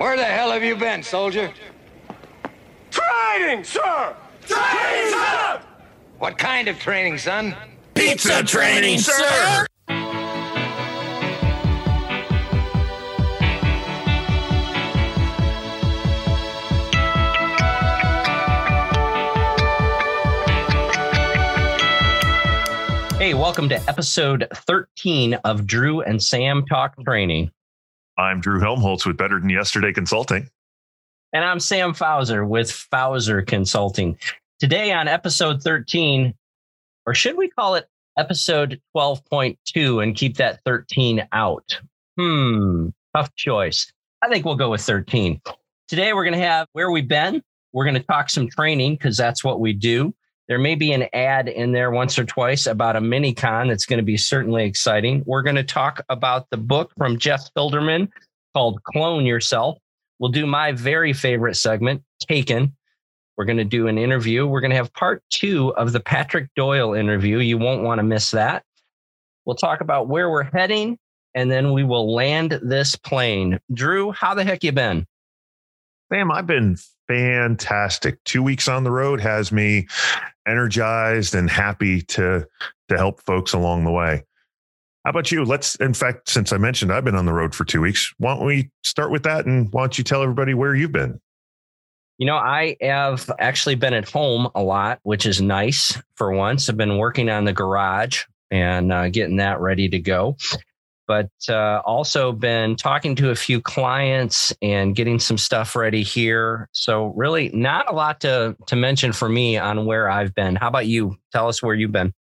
Where the hell have you been, soldier? Training, sir! Training, sir! What kind of training, son? Pizza training, sir! Hey, welcome to episode 13 of Drew and Sam Talk Training. I'm Drew Helmholtz with Better Than Yesterday Consulting. And I'm Sam Fauser with Fauser Consulting. Today on episode 13, or should we call it episode 12.2 and keep that 13 out? Hmm, tough choice. I think we'll go with 13. Today we're going to have where we've been. We're going to talk some training because that's what we do. There may be an ad in there once or twice about a mini con that's going to be certainly exciting. We're going to talk about the book from Jeff Hilderman called Clone Yourself. We'll do my very favorite segment, Taken. We're going to do an interview. We're going to have part two of the Patrick Doyle interview. You won't want to miss that. We'll talk about where we're heading, and then we will land this plane. Drew, how the heck you been? Sam, I've been fantastic. Two weeks on the road has me energized and happy to to help folks along the way. How about you? Let's, in fact, since I mentioned I've been on the road for two weeks, why don't we start with that? And why don't you tell everybody where you've been? You know, I have actually been at home a lot, which is nice for once. I've been working on the garage and uh, getting that ready to go but uh, also been talking to a few clients and getting some stuff ready here. So really, not a lot to to mention for me on where I've been. How about you? Tell us where you've been.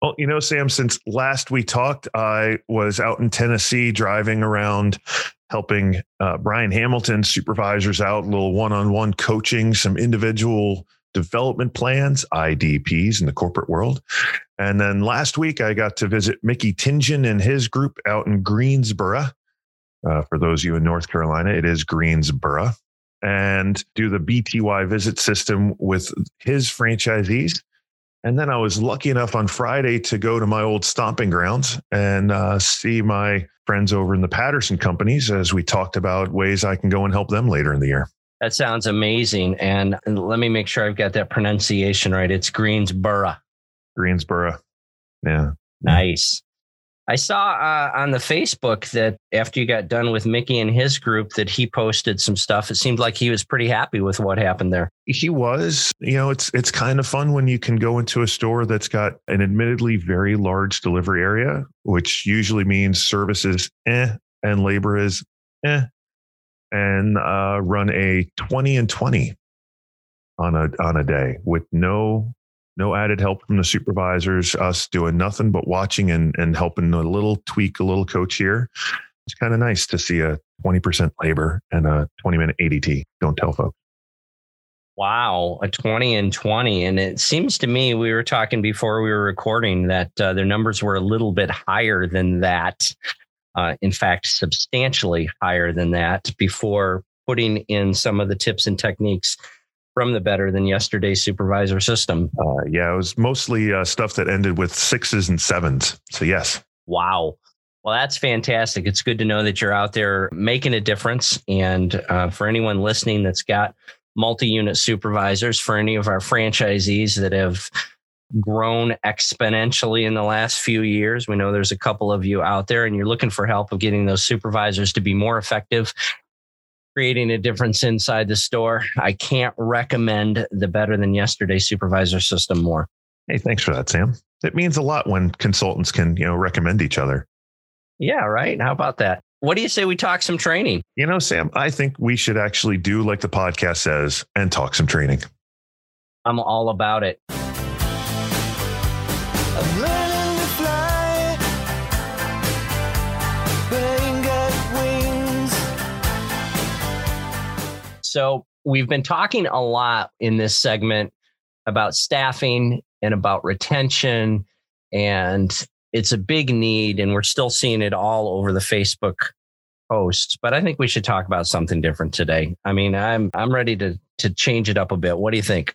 Well, you know, Sam, since last we talked, I was out in Tennessee driving around helping uh, Brian Hamilton supervisors out, a little one on one coaching, some individual development plans, IDPs in the corporate world. And then last week, I got to visit Mickey Tingen and his group out in Greensboro. Uh, for those of you in North Carolina, it is Greensboro. And do the BTY visit system with his franchisees. And then I was lucky enough on Friday to go to my old stomping grounds and uh, see my friends over in the Patterson companies as we talked about ways I can go and help them later in the year. That sounds amazing. And let me make sure I've got that pronunciation right. It's Greensboro. Greensboro. Yeah. Nice. I saw uh, on the Facebook that after you got done with Mickey and his group, that he posted some stuff. It seemed like he was pretty happy with what happened there. He was. You know, it's it's kind of fun when you can go into a store that's got an admittedly very large delivery area, which usually means services eh and labor is eh and uh, run a 20 and 20 on a on a day with no no added help from the supervisors us doing nothing but watching and and helping a little tweak a little coach here it's kind of nice to see a 20% labor and a 20 minute adt don't tell folks Wow, a 20 and 20. And it seems to me, we were talking before we were recording that uh, their numbers were a little bit higher than that uh, in fact, substantially higher than that before putting in some of the tips and techniques from the better than yesterday supervisor system. Uh, yeah, it was mostly uh, stuff that ended with sixes and sevens. So, yes. Wow. Well, that's fantastic. It's good to know that you're out there making a difference. And uh, for anyone listening that's got multi unit supervisors, for any of our franchisees that have grown exponentially in the last few years. We know there's a couple of you out there and you're looking for help of getting those supervisors to be more effective, creating a difference inside the store. I can't recommend the better than yesterday supervisor system more. Hey, thanks for that, Sam. It means a lot when consultants can, you know, recommend each other. Yeah, right. How about that? What do you say we talk some training? You know, Sam, I think we should actually do like the podcast says and talk some training. I'm all about it. So we've been talking a lot in this segment about staffing and about retention and it's a big need and we're still seeing it all over the Facebook posts but I think we should talk about something different today. I mean, I'm I'm ready to to change it up a bit. What do you think?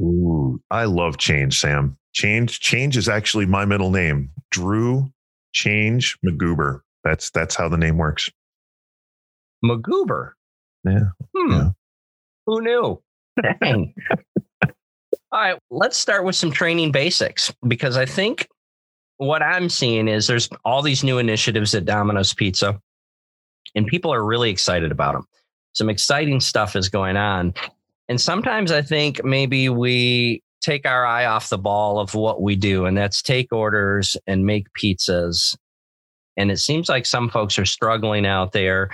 Ooh, I love change, Sam. Change change is actually my middle name. Drew Change McGoober. That's that's how the name works. Magoober. Yeah. Hmm. Yeah. Who knew? Dang. All right, let's start with some training basics because I think what I'm seeing is there's all these new initiatives at Domino's Pizza, and people are really excited about them. Some exciting stuff is going on. And sometimes I think maybe we take our eye off the ball of what we do, and that's take orders and make pizzas. And it seems like some folks are struggling out there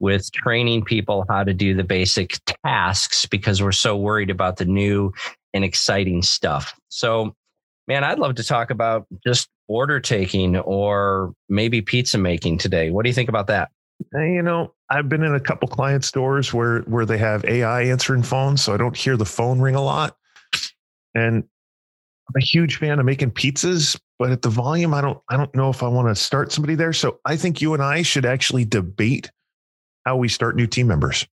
with training people how to do the basic tasks because we're so worried about the new and exciting stuff. So, man, I'd love to talk about just order taking or maybe pizza making today. What do you think about that? You know, I've been in a couple client stores where where they have AI answering phones, so I don't hear the phone ring a lot. And I'm a huge fan of making pizzas, but at the volume, I don't I don't know if I want to start somebody there. So I think you and I should actually debate how we start new team members.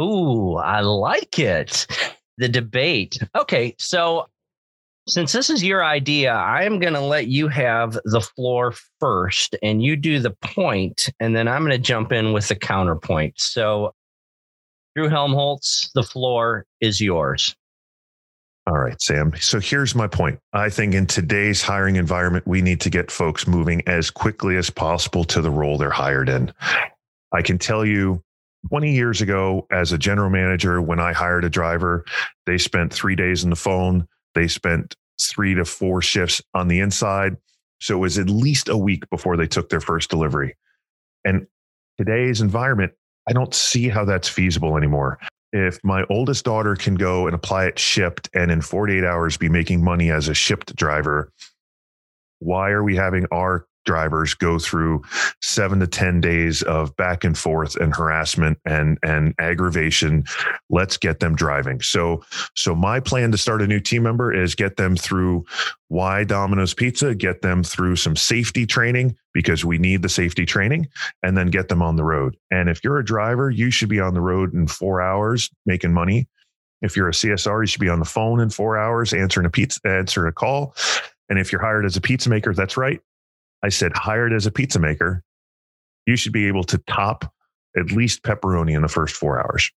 Ooh, I like it. The debate. Okay, so since this is your idea, I am going to let you have the floor first and you do the point, and then I'm going to jump in with the counterpoint. So, Drew Helmholtz, the floor is yours. All right, Sam. So here's my point. I think in today's hiring environment, we need to get folks moving as quickly as possible to the role they're hired in. I can tell you 20 years ago, as a general manager, when I hired a driver, they spent three days on the phone. They spent three to four shifts on the inside. So it was at least a week before they took their first delivery. And today's environment, I don't see how that's feasible anymore. If my oldest daughter can go and apply it Shipt and in 48 hours be making money as a Shipt driver, why are we having our drivers go through seven to 10 days of back and forth and harassment and, and aggravation. Let's get them driving. So, so my plan to start a new team member is get them through why Domino's Pizza, get them through some safety training because we need the safety training and then get them on the road. And if you're a driver, you should be on the road in four hours making money. If you're a CSR, you should be on the phone in four hours answering a pizza, answering a call. And if you're hired as a pizza maker, that's right. I said, hired as a pizza maker, you should be able to top at least pepperoni in the first four hours.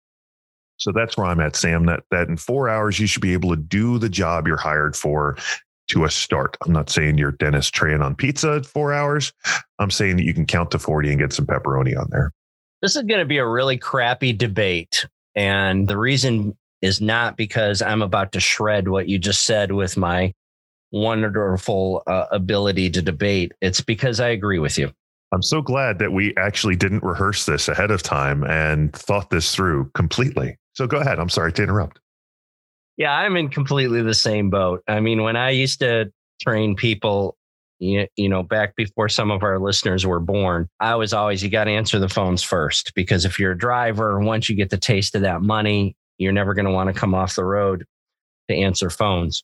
So that's where I'm at, Sam. That that in four hours you should be able to do the job you're hired for to a start. I'm not saying you're Dennis Tran on pizza at four hours. I'm saying that you can count to 40 and get some pepperoni on there. This is going to be a really crappy debate. And the reason is not because I'm about to shred what you just said with my wonderful uh, ability to debate. It's because I agree with you. I'm so glad that we actually didn't rehearse this ahead of time and thought this through completely. So go ahead. I'm sorry to interrupt. Yeah, I'm in completely the same boat. I mean, when I used to train people, you, you know, back before some of our listeners were born, I was always, you got to answer the phones first because if you're a driver, once you get the taste of that money, you're never going to want to come off the road to answer phones.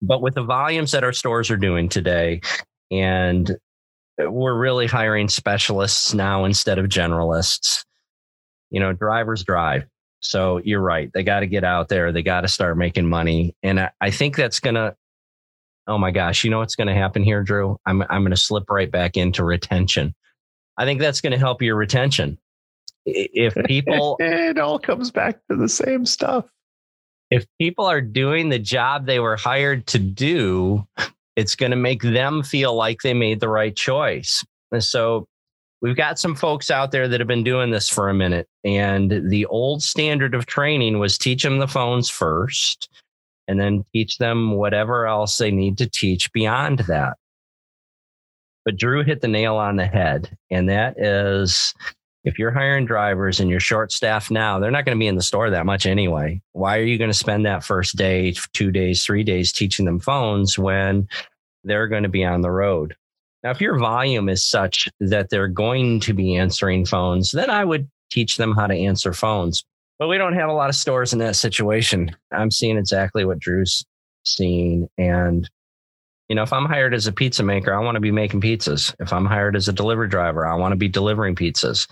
But with the volumes that our stores are doing today, and we're really hiring specialists now instead of generalists, you know, drivers drive. So you're right. They got to get out there. They got to start making money. And I, I think that's going to, oh my gosh, you know what's going to happen here, Drew? I'm, I'm going to slip right back into retention. I think that's going to help your retention. If people, it all comes back to the same stuff if people are doing the job they were hired to do, it's going to make them feel like they made the right choice. And so we've got some folks out there that have been doing this for a minute. And the old standard of training was teach them the phones first and then teach them whatever else they need to teach beyond that. But Drew hit the nail on the head. And that is if you're hiring drivers and you're short staffed now, they're not going to be in the store that much anyway. Why are you going to spend that first day, two days, three days teaching them phones when they're going to be on the road? Now, if your volume is such that they're going to be answering phones, then I would teach them how to answer phones. But we don't have a lot of stores in that situation. I'm seeing exactly what Drew's seeing. And, you know, if I'm hired as a pizza maker, I want to be making pizzas. If I'm hired as a delivery driver, I want to be delivering pizzas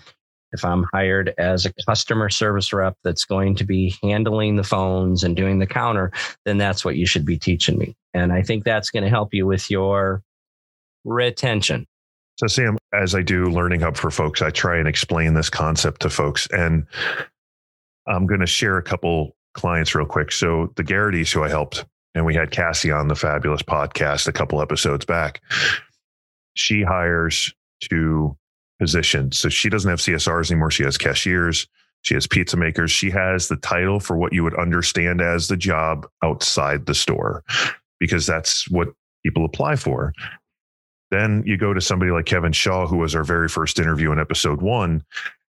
if I'm hired as a customer service rep that's going to be handling the phones and doing the counter, then that's what you should be teaching me. And I think that's going to help you with your retention. So, Sam, as I do Learning Hub for folks, I try and explain this concept to folks. And I'm going to share a couple clients real quick. So, the Garrity's who I helped, and we had Cassie on the fabulous podcast a couple episodes back. She hires two positions. So, she doesn't have CSRs anymore. She has cashiers, she has pizza makers. She has the title for what you would understand as the job outside the store, because that's what people apply for. Then you go to somebody like Kevin Shaw, who was our very first interview in episode one,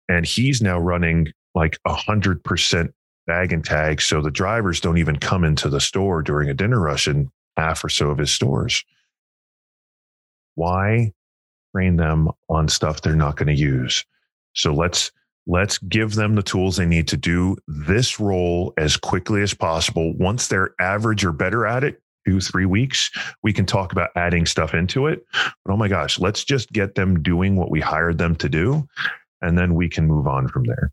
and he's now running like a hundred percent bag and tag. So the drivers don't even come into the store during a dinner rush in half or so of his stores. Why train them on stuff they're not going to use? So let's let's give them the tools they need to do this role as quickly as possible. Once they're average or better at it, two, three weeks, we can talk about adding stuff into it. But oh my gosh, let's just get them doing what we hired them to do. And then we can move on from there.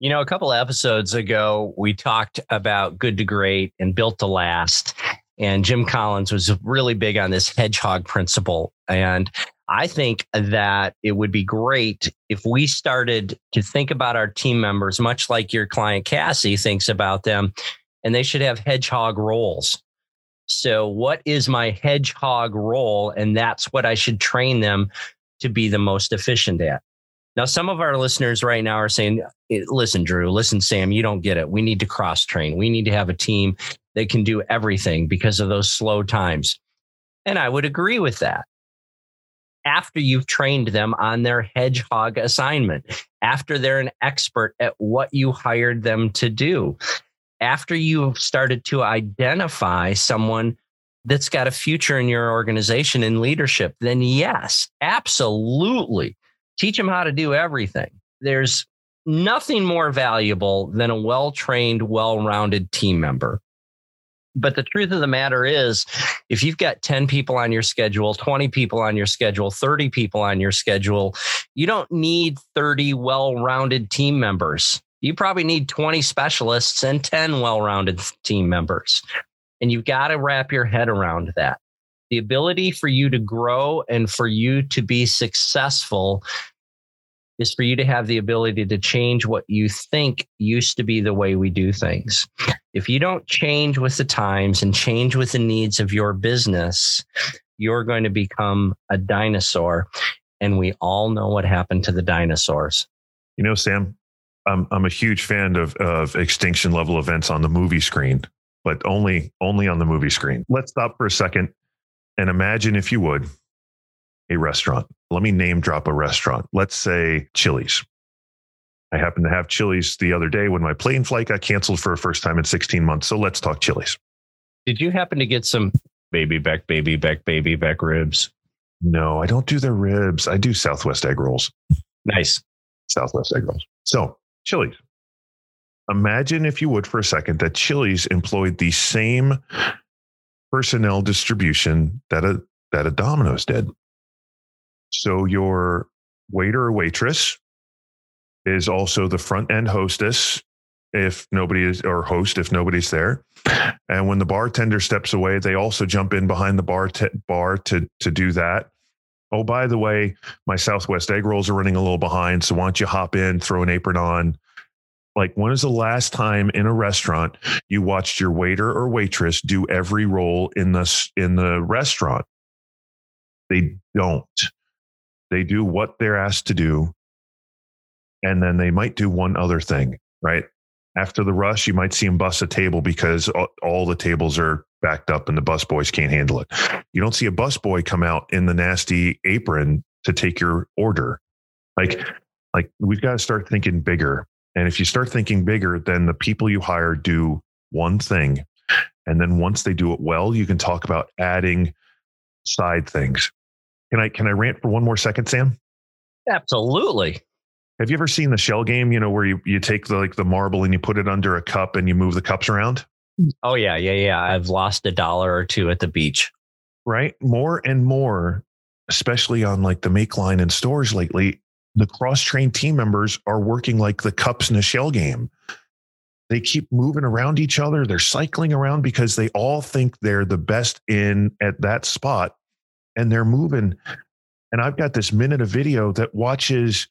You know, a couple episodes ago, we talked about good to great and built to last. And Jim Collins was really big on this hedgehog principle. And I think that it would be great if we started to think about our team members, much like your client Cassie thinks about them, and they should have hedgehog roles. So, what is my hedgehog role? And that's what I should train them to be the most efficient at. Now, some of our listeners right now are saying, eh, listen, Drew, listen, Sam, you don't get it. We need to cross train. We need to have a team that can do everything because of those slow times. And I would agree with that. After you've trained them on their hedgehog assignment, after they're an expert at what you hired them to do after you've started to identify someone that's got a future in your organization in leadership, then yes, absolutely. Teach them how to do everything. There's nothing more valuable than a well trained, well rounded team member. But the truth of the matter is, if you've got 10 people on your schedule, 20 people on your schedule, 30 people on your schedule, you don't need 30 well rounded team members you probably need 20 specialists and 10 well rounded team members. And you've got to wrap your head around that. The ability for you to grow and for you to be successful is for you to have the ability to change what you think used to be the way we do things. If you don't change with the times and change with the needs of your business, you're going to become a dinosaur. And we all know what happened to the dinosaurs. You know, Sam, I'm I'm a huge fan of of extinction level events on the movie screen, but only only on the movie screen. Let's stop for a second and imagine, if you would, a restaurant. Let me name drop a restaurant. Let's say Chili's. I happened to have Chili's the other day when my plane flight got canceled for a first time in 16 months. So let's talk Chili's. Did you happen to get some baby back, baby back, baby back ribs? No, I don't do the ribs. I do Southwest egg rolls. Nice. Southwest egg rolls. So Chili's. Imagine, if you would, for a second, that Chili's employed the same personnel distribution that a that a Domino's did. So your waiter or waitress is also the front end hostess if nobody is or host if nobody's there and when the bartender steps away they also jump in behind the bar t- bar to to do that oh, by the way, my Southwest egg rolls are running a little behind. So why don't you hop in, throw an apron on? Like, when is the last time in a restaurant you watched your waiter or waitress do every role in the in the restaurant? They don't. They do what they're asked to do, and then they might do one other thing. Right after the rush, you might see them bust a table because all the tables are backed up and the bus boys can't handle it. You don't see a bus boy come out in the nasty apron to take your order. Like, like we've got to start thinking bigger. And if you start thinking bigger, then the people you hire do one thing. And then once they do it well, you can talk about adding side things. Can I can I rant for one more second, Sam? Absolutely. Have you ever seen the shell game, you know, where you, you take the like the marble and you put it under a cup and you move the cups around? Oh yeah, yeah, yeah. I've lost a dollar or two at the beach. Right. More and more, especially on like the make line in stores lately, the cross trained team members are working like the cups in a shell game. They keep moving around each other. They're cycling around because they all think they're the best in at that spot. And they're moving And I've got this minute of video that watches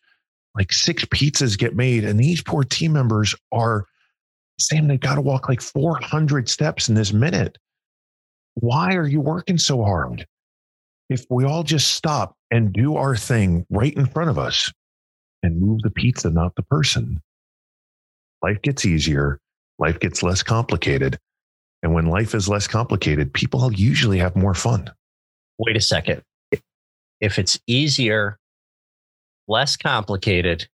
like six pizzas get made. And these poor team members are saying they got to walk like 400 steps in this minute. Why are you working so hard? If we all just stop and do our thing right in front of us and move the pizza, not the person, life gets easier, life gets less complicated. And when life is less complicated, people usually have more fun. Wait a second. If it's easier, less complicated,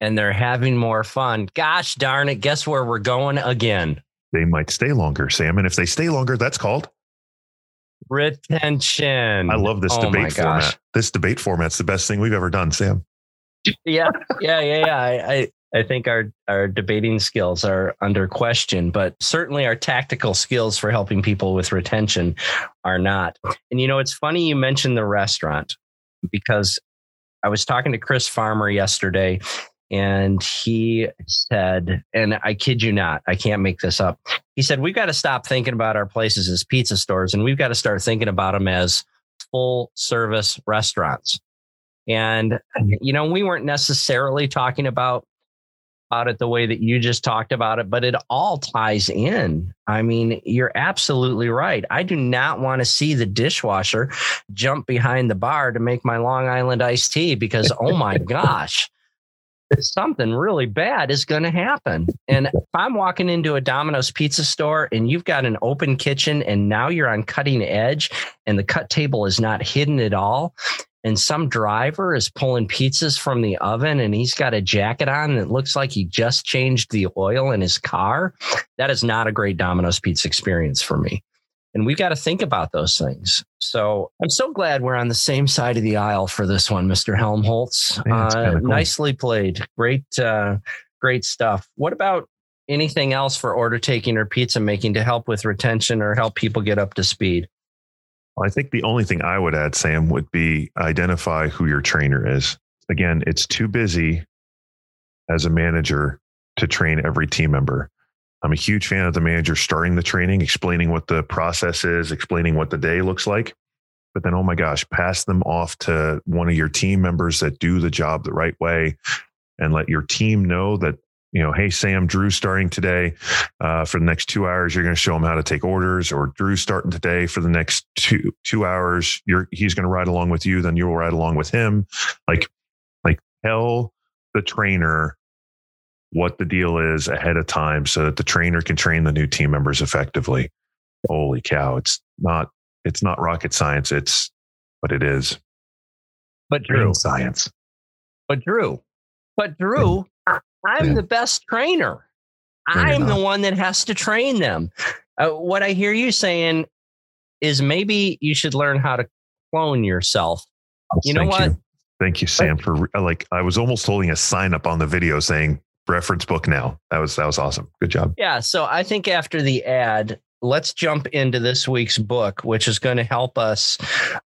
and they're having more fun, gosh darn it, guess where we're going again? They might stay longer, Sam. And if they stay longer, that's called retention. I love this Oh my debate gosh. format. This debate format's the best thing we've ever done, Sam. yeah, yeah, yeah, yeah. I, I, I think our our debating skills are under question, but certainly our tactical skills for helping people with retention are not. And you know, it's funny you mentioned the restaurant because I was talking to Chris Farmer yesterday, and he said, and I kid you not, I can't make this up. He said we've got to stop thinking about our places as pizza stores, and we've got to start thinking about them as full service restaurants. And you know, we weren't necessarily talking about about it the way that you just talked about it, but it all ties in. I mean, you're absolutely right. I do not want to see the dishwasher jump behind the bar to make my Long Island iced tea because oh my gosh. Something really bad is going to happen. And if I'm walking into a Domino's pizza store and you've got an open kitchen and now you're on cutting edge and the cut table is not hidden at all, and some driver is pulling pizzas from the oven and he's got a jacket on that looks like he just changed the oil in his car, that is not a great Domino's pizza experience for me. And we've got to think about those things. So I'm so glad we're on the same side of the aisle for this one, Mr. Helmholtz. Yeah, Uh, cool. Nicely played. Great, uh, great stuff. What about anything else for order taking or pizza making to help with retention or help people get up to speed? I think the only thing I would add, Sam, would be identify who your trainer is. Again, it's too busy as a manager to train every team member. I'm a huge fan of the manager starting the training, explaining what the process is, explaining what the day looks like. But then, oh my gosh, pass them off to one of your team members that do the job the right way and let your team know that, you know, hey, Sam, Drew's starting today. Uh, for the next two hours, you're going to show him how to take orders, or Drew's starting today for the next two two hours. You're he's going to ride along with you, then you'll ride along with him. Like, like tell the trainer what the deal is ahead of time so that the trainer can train the new team members effectively. Holy cow. It's not it's not rocket science. It's but it is But Drew, science. But Drew, but Drew, I'm Yeah. the best trainer. No, I'm the one that has to train them. Uh, what I hear you saying is maybe you should learn how to clone yourself. You know what? You. Thank you, Sam, for like I was almost holding a sign up on the video saying reference book now. That was that was awesome. Good job. Yeah. So I think after the ad, let's jump into this week's book, which is going to help us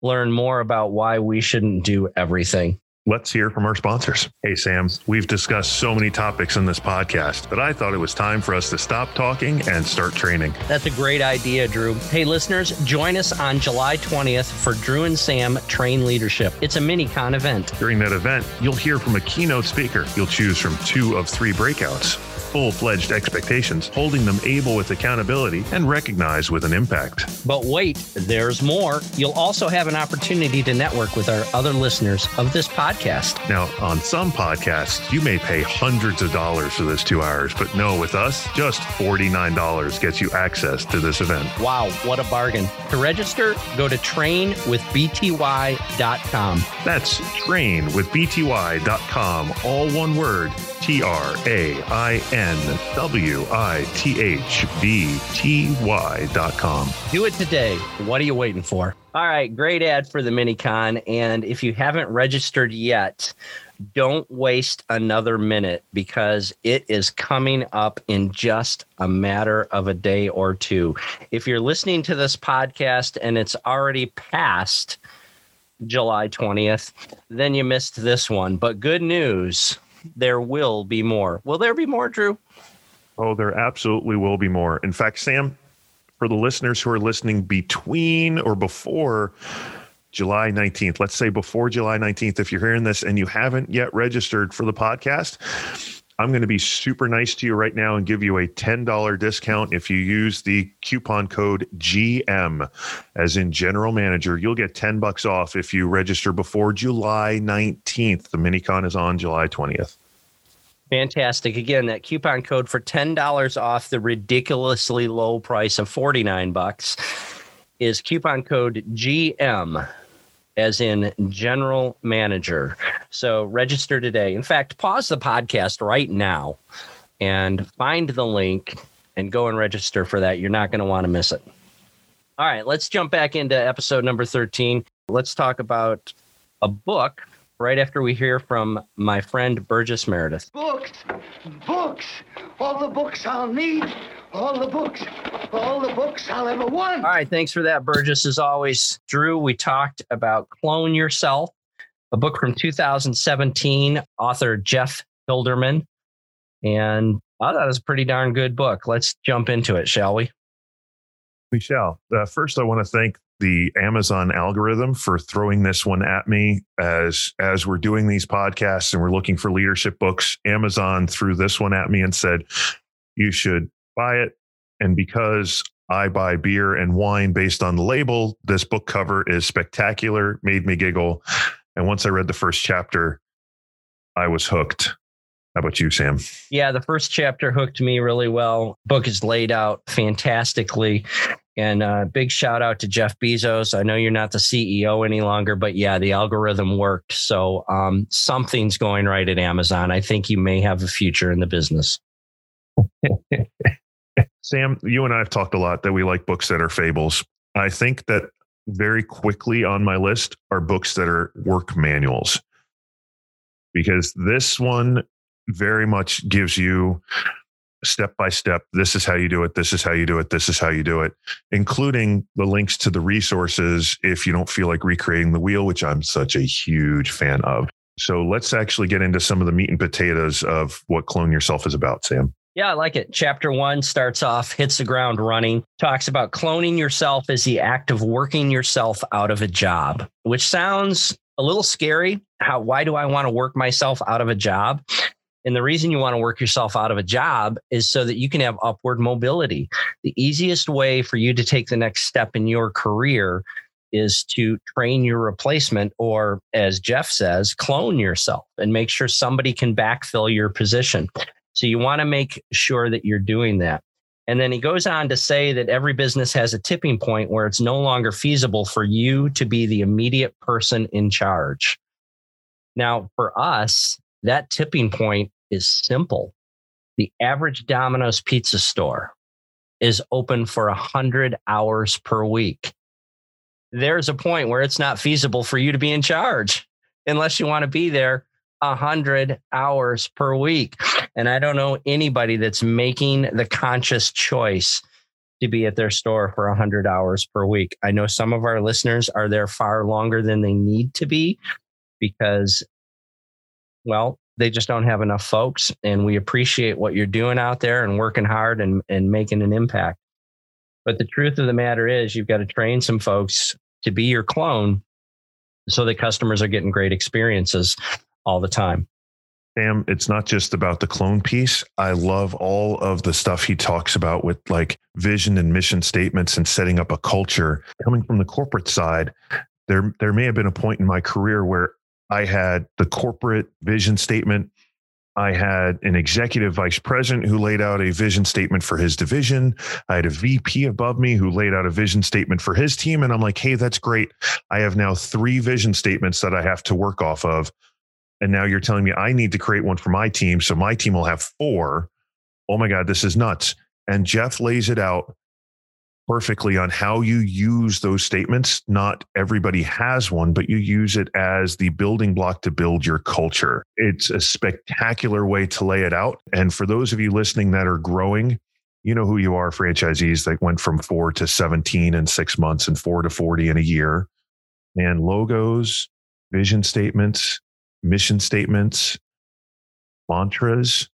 learn more about why we shouldn't do everything. Let's hear from our sponsors. Hey, Sam, we've discussed so many topics in this podcast that I thought it was time for us to stop talking and start training. That's a great idea, Drew. Hey, listeners, join us on July 20th for Drew and Sam Train Leadership. It's a mini con event. During that event, you'll hear from a keynote speaker. You'll choose from two of three breakouts, full fledged expectations, holding them able with accountability, and recognized with an impact. But wait, there's more. You'll also have an opportunity to network with our other listeners of this podcast. Now, on some podcasts, you may pay hundreds of dollars for this two hours, but no, with us, just $49 gets you access to this event. Wow, what a bargain. To register, go to trainwithbty.com. That's train with bty.com, all one word. T R A I N W I T H B T Y dot com. Do it today. What are you waiting for? All right, great ad for the minicon. And if you haven't registered yet, don't waste another minute because it is coming up in just a matter of a day or two. If you're listening to this podcast and it's already past July 20th, then you missed this one. But good news, there will be more. Will there be more, Drew? Oh, there absolutely will be more. In fact, Sam, for the listeners who are listening between or before July 19th. Let's say before July 19th, if you're hearing this and you haven't yet registered for the podcast, I'm going to be super nice to you right now and give you a $10 discount if you use the coupon code GM as in general manager. You'll get 10 bucks off if you register before July 19th. The minicon is on July 20th. Fantastic. Again, that coupon code for $10 off the ridiculously low price of 49 bucks is coupon code GM as in general manager. So register today. In fact, pause the podcast right now and find the link and go and register for that. You're not going to want to miss it. All right, let's jump back into episode number 13. Let's talk about a book right after we hear from my friend Burgess Meredith. Books, books, all the books I'll need, all the books, all the books I'll ever want. All right, thanks for that, Burgess. As always, Drew, we talked about Clone Yourself, a book from 2017, author Jeff Hilderman. And oh, I thought it was a pretty darn good book. Let's jump into it, shall we? We shall. Uh, first, I want to thank the Amazon algorithm for throwing this one at me as as we're doing these podcasts and we're looking for leadership books. Amazon threw this one at me and said, "You should buy it." And because I buy beer and wine based on the label, this book cover is spectacular, made me giggle. And once I read the first chapter, I was hooked. How about you, Sam? Yeah, the first chapter hooked me really well. Book is laid out fantastically. And uh, big shout out to Jeff Bezos. I know you're not the CEO any longer, but yeah, the algorithm worked. So um, something's going right at Amazon. I think you may have a future in the business. Sam, you and I have talked a lot that we like books that are fables. I think that very quickly on my list are books that are work manuals because this one very much gives you step by step this is how you do it this is how you do it this is how you do it including the links to the resources if you don't feel like recreating the wheel which i'm such a huge fan of so let's actually get into some of the meat and potatoes of what clone yourself is about sam yeah, I like it. Chapter one starts off, hits the ground running, talks about cloning yourself as the act of working yourself out of a job, which sounds a little scary. How, why do I want to work myself out of a job? And the reason you want to work yourself out of a job is so that you can have upward mobility. The easiest way for you to take the next step in your career is to train your replacement, or as Jeff says, clone yourself and make sure somebody can backfill your position. So you want to make sure that you're doing that. And then he goes on to say that every business has a tipping point where it's no longer feasible for you to be the immediate person in charge. Now, for us, that tipping point is simple. The average Domino's pizza store is open for 100 hours per week. There's a point where it's not feasible for you to be in charge unless you want to be there 100 hours per week. And I don't know anybody that's making the conscious choice to be at their store for 100 hours per week. I know some of our listeners are there far longer than they need to be because, well, they just don't have enough folks. And we appreciate what you're doing out there and working hard and, and making an impact. But the truth of the matter is, you've got to train some folks to be your clone so that customers are getting great experiences all the time. Sam, it's not just about the clone piece. I love all of the stuff he talks about with like vision and mission statements and setting up a culture. Coming from the corporate side, there there may have been a point in my career where I had the corporate vision statement. I had an executive vice president who laid out a vision statement for his division. I had a VP above me who laid out a vision statement for his team. And I'm like, hey, that's great. I have now three vision statements that I have to work off of. And now you're telling me I need to create one for my team. So my team will have four. Oh my God, this is nuts. And Jeff lays it out perfectly on how you use those statements. Not everybody has one, but you use it as the building block to build your culture. It's a spectacular way to lay it out. And for those of you listening that are growing, you know who you are franchisees that went from four to 17 in six months and four to 40 in a year. And logos, vision statements, mission statements, mantras.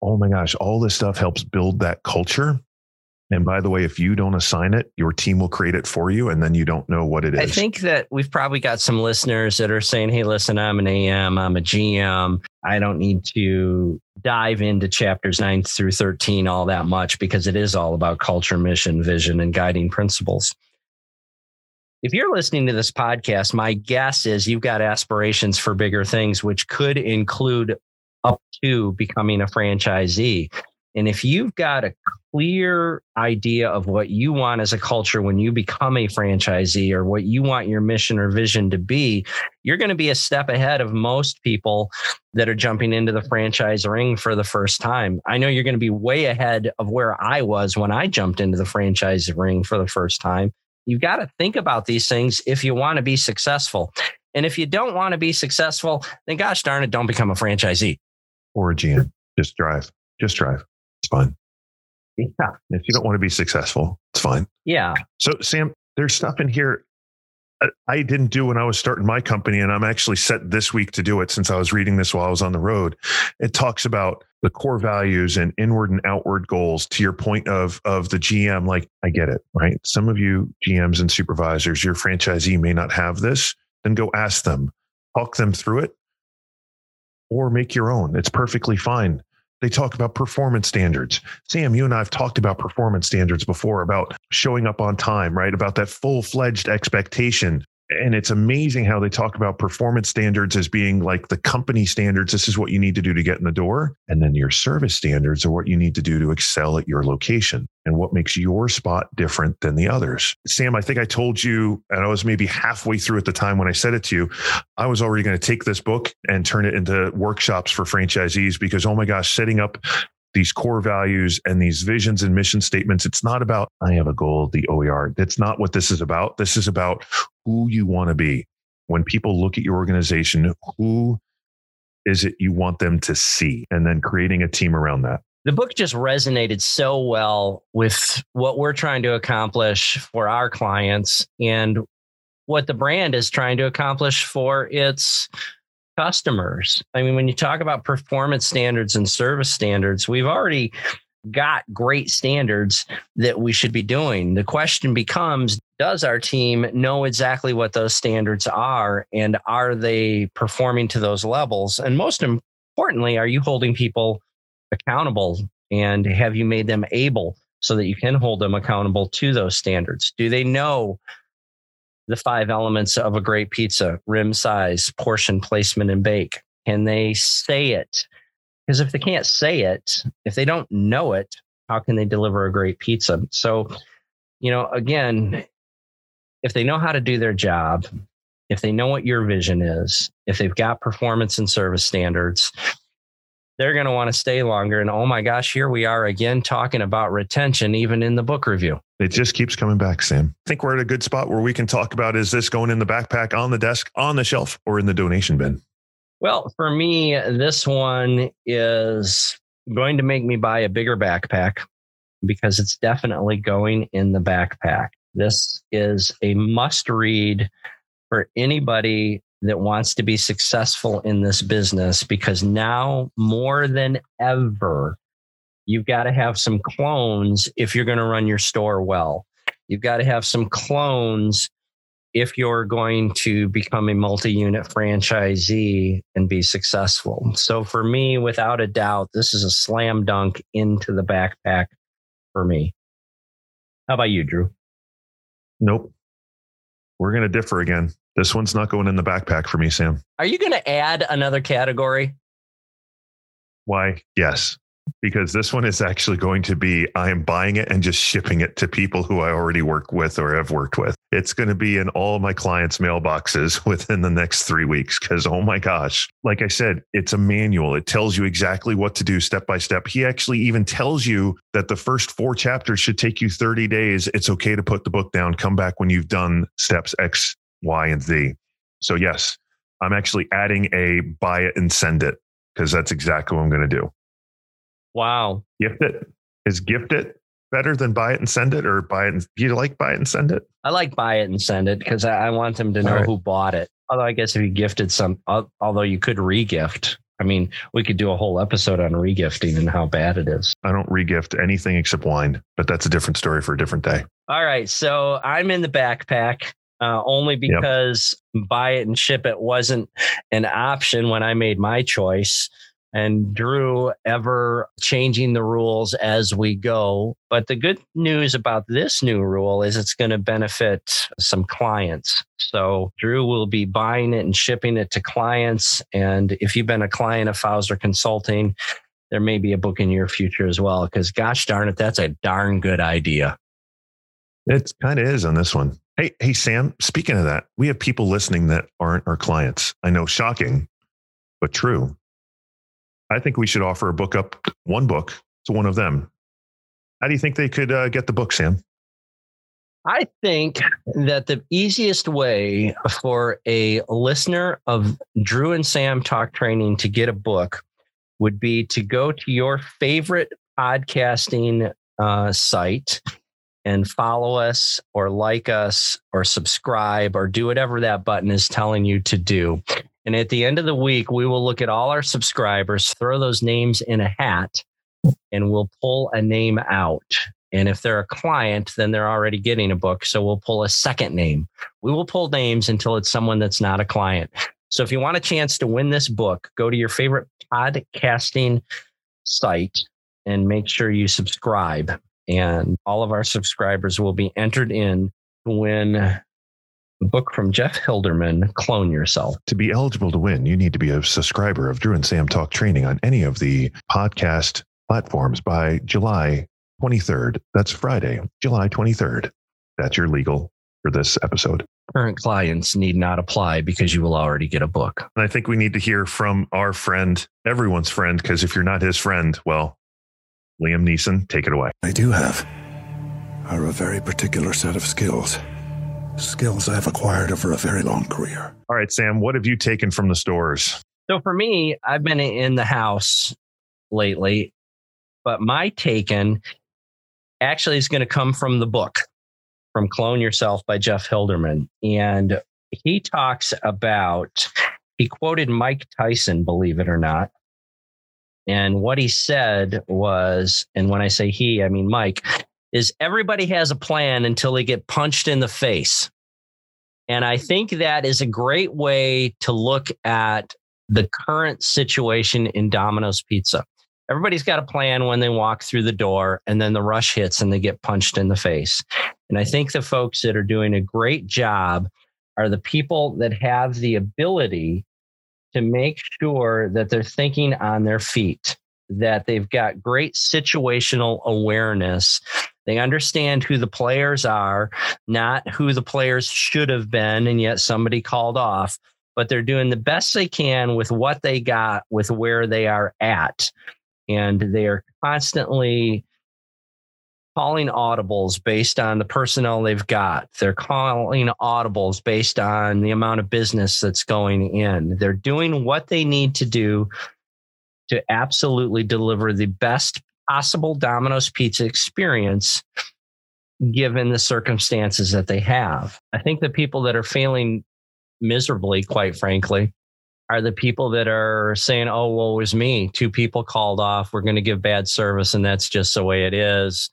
Oh my gosh, all this stuff helps build that culture And by the way, if you don't assign it, your team will create it for you, and then you don't know what it is. I think that we've probably got some listeners that are saying, "Hey, listen, I'm an AM, I'm a GM. I don't need to dive into chapters nine through thirteen all that much because it is all about culture, mission, vision, and guiding principles." If you're listening to this podcast, my guess is you've got aspirations for bigger things, which could include up to becoming a franchisee. And if you've got a clear idea of what you want as a culture when you become a franchisee or what you want your mission or vision to be, you're going to be a step ahead of most people that are jumping into the franchise ring for the first time. I know you're going to be way ahead of where I was when I jumped into the franchise ring for the first time. You've got to think about these things if you want to be successful. And if you don't want to be successful, then gosh darn it, don't become a franchisee. Or a GM. Just drive. Just drive. Fine. Yeah. If you don't want to be successful, it's fine. Yeah. So, Sam, there's stuff in here uh, I didn't do when I was starting my company, and I'm actually set this week to do it since I was reading this while I was on the road. It talks about the core values and inward and outward goals. To your point of of the GM, like I get it, right? Some of you GMs and supervisors, your franchisee may not have this. Then go ask them, talk them through it, or make your own. It's perfectly fine. They talk about performance standards. Sam, you and I have talked about performance standards before about showing up on time, right? About that full fledged expectation and it's amazing how they talk about performance standards as being like the company standards. This is what you need to do to get in the door. And then your service standards are what you need to do to excel at your location and what makes your spot different than the others. Sam, I think I told you, and I was maybe halfway through at the time when I said it to you, I was already going to take this book and turn it into workshops for franchisees because, oh my gosh, setting up these core values and these visions and mission statements. It's not about, I have a goal, the OER. That's not what this is about. This is about who you want to be. When people look at your organization, who is it you want them to see? And then creating a team around that. The book just resonated so well with what we're trying to accomplish for our clients and what the brand is trying to accomplish for its customers. I mean, when you talk about performance standards and service standards, we've already got great standards that we should be doing. The question becomes Does our team know exactly what those standards are? And are they performing to those levels? And most importantly, are you holding people accountable? And have you made them able so that you can hold them accountable to those standards? Do they know the five elements of a great pizza rim size, portion placement, and bake? Can they say it? Because if they can't say it, if they don't know it, how can they deliver a great pizza? So, you know, again, if they know how to do their job, if they know what your vision is, if they've got performance and service standards, they're going to want to stay longer. And oh my gosh, here we are again talking about retention, even in the book review. It just keeps coming back, Sam. I think we're at a good spot where we can talk about is this going in the backpack, on the desk, on the shelf, or in the donation bin? Well, for me, this one is going to make me buy a bigger backpack because it's definitely going in the backpack. This is a must read for anybody that wants to be successful in this business because now more than ever, you've got to have some clones if you're going to run your store well. You've got to have some clones if you're going to become a multi unit franchisee and be successful. So, for me, without a doubt, this is a slam dunk into the backpack for me. How about you, Drew? Nope. We're going to differ again. This one's not going in the backpack for me, Sam. Are you going to add another category? Why? Yes because this one is actually going to be I am buying it and just shipping it to people who I already work with or have worked with. It's going to be in all my clients' mailboxes within the next three weeks because, oh my gosh, like I said, it's a manual. It tells you exactly what to do step by step. He actually even tells you that the first four chapters should take you 30 days. It's okay to put the book down, come back when you've done steps X, Y, and Z. So, yes, I'm actually adding a buy it and send it because that's exactly what I'm going to do. Wow. Gift it. Is gift it better than buy it and send it or buy it? And, do you like buy it and send it? I like buy it and send it because I, I, want them to know right. who bought it. Although I guess if you gifted some, although you could regift, I mean, we could do a whole episode on regifting and how bad it is. I don't regift anything except wine, but that's a different story for a different day. All right. So I'm in the backpack uh, only because yep. buy it and ship it wasn't an option when I made my choice and Drew ever changing the rules as we go. But the good news about this new rule is it's going to benefit some clients. So Drew will be buying it and shipping it to clients. And if you've been a client of Fauser Consulting, there may be a book in your future as well. Because gosh darn it, that's a darn good idea. It kind of is on this one. Hey, hey, Sam, speaking of that, we have people listening that aren't our clients. I know shocking, but true. I think we should offer a book up, one book to one of them. How do you think they could uh, get the book, Sam? I think that the easiest way for a listener of Drew and Sam Talk Training to get a book would be to go to your favorite podcasting uh, site and follow us or like us or subscribe or do whatever that button is telling you to do. And at the end of the week, we will look at all our subscribers, throw those names in a hat, and we'll pull a name out. And if they're a client, then they're already getting a book. So we'll pull a second name. We will pull names until it's someone that's not a client. So if you want a chance to win this book, go to your favorite podcasting site and make sure you subscribe. And all of our subscribers will be entered in to win book from Jeff Hilderman, Clone Yourself. To be eligible to win, you need to be a subscriber of Drew and Sam Talk Training on any of the podcast platforms by July 23rd. That's Friday, July 23rd. That's your legal for this episode. Current clients need not apply because you will already get a book. And I think we need to hear from our friend, everyone's friend, because if you're not his friend, well, Liam Neeson, take it away. I do have are a very particular set of skills skills I've acquired over a very long career. All right, Sam, what have you taken from the stores? So for me, I've been in the house lately, but my taken actually is going to come from the book from Clone Yourself by Jeff Hilderman. And he talks about, he quoted Mike Tyson, believe it or not. And what he said was, and when I say he, I mean Mike, is everybody has a plan until they get punched in the face. And I think that is a great way to look at the current situation in Domino's Pizza. Everybody's got a plan when they walk through the door, and then the rush hits and they get punched in the face. And I think the folks that are doing a great job are the people that have the ability to make sure that they're thinking on their feet, that they've got great situational awareness, they understand who the players are, not who the players should have been, and yet somebody called off. But they're doing the best they can with what they got, with where they are at. And they are constantly calling audibles based on the personnel they've got. They're calling audibles based on the amount of business that's going in. They're doing what they need to do to absolutely deliver the best possible Domino's pizza experience given the circumstances that they have. I think the people that are failing miserably, quite frankly, are the people that are saying, oh, it was me. Two people called off. We're going to give bad service, and that's just the way it is.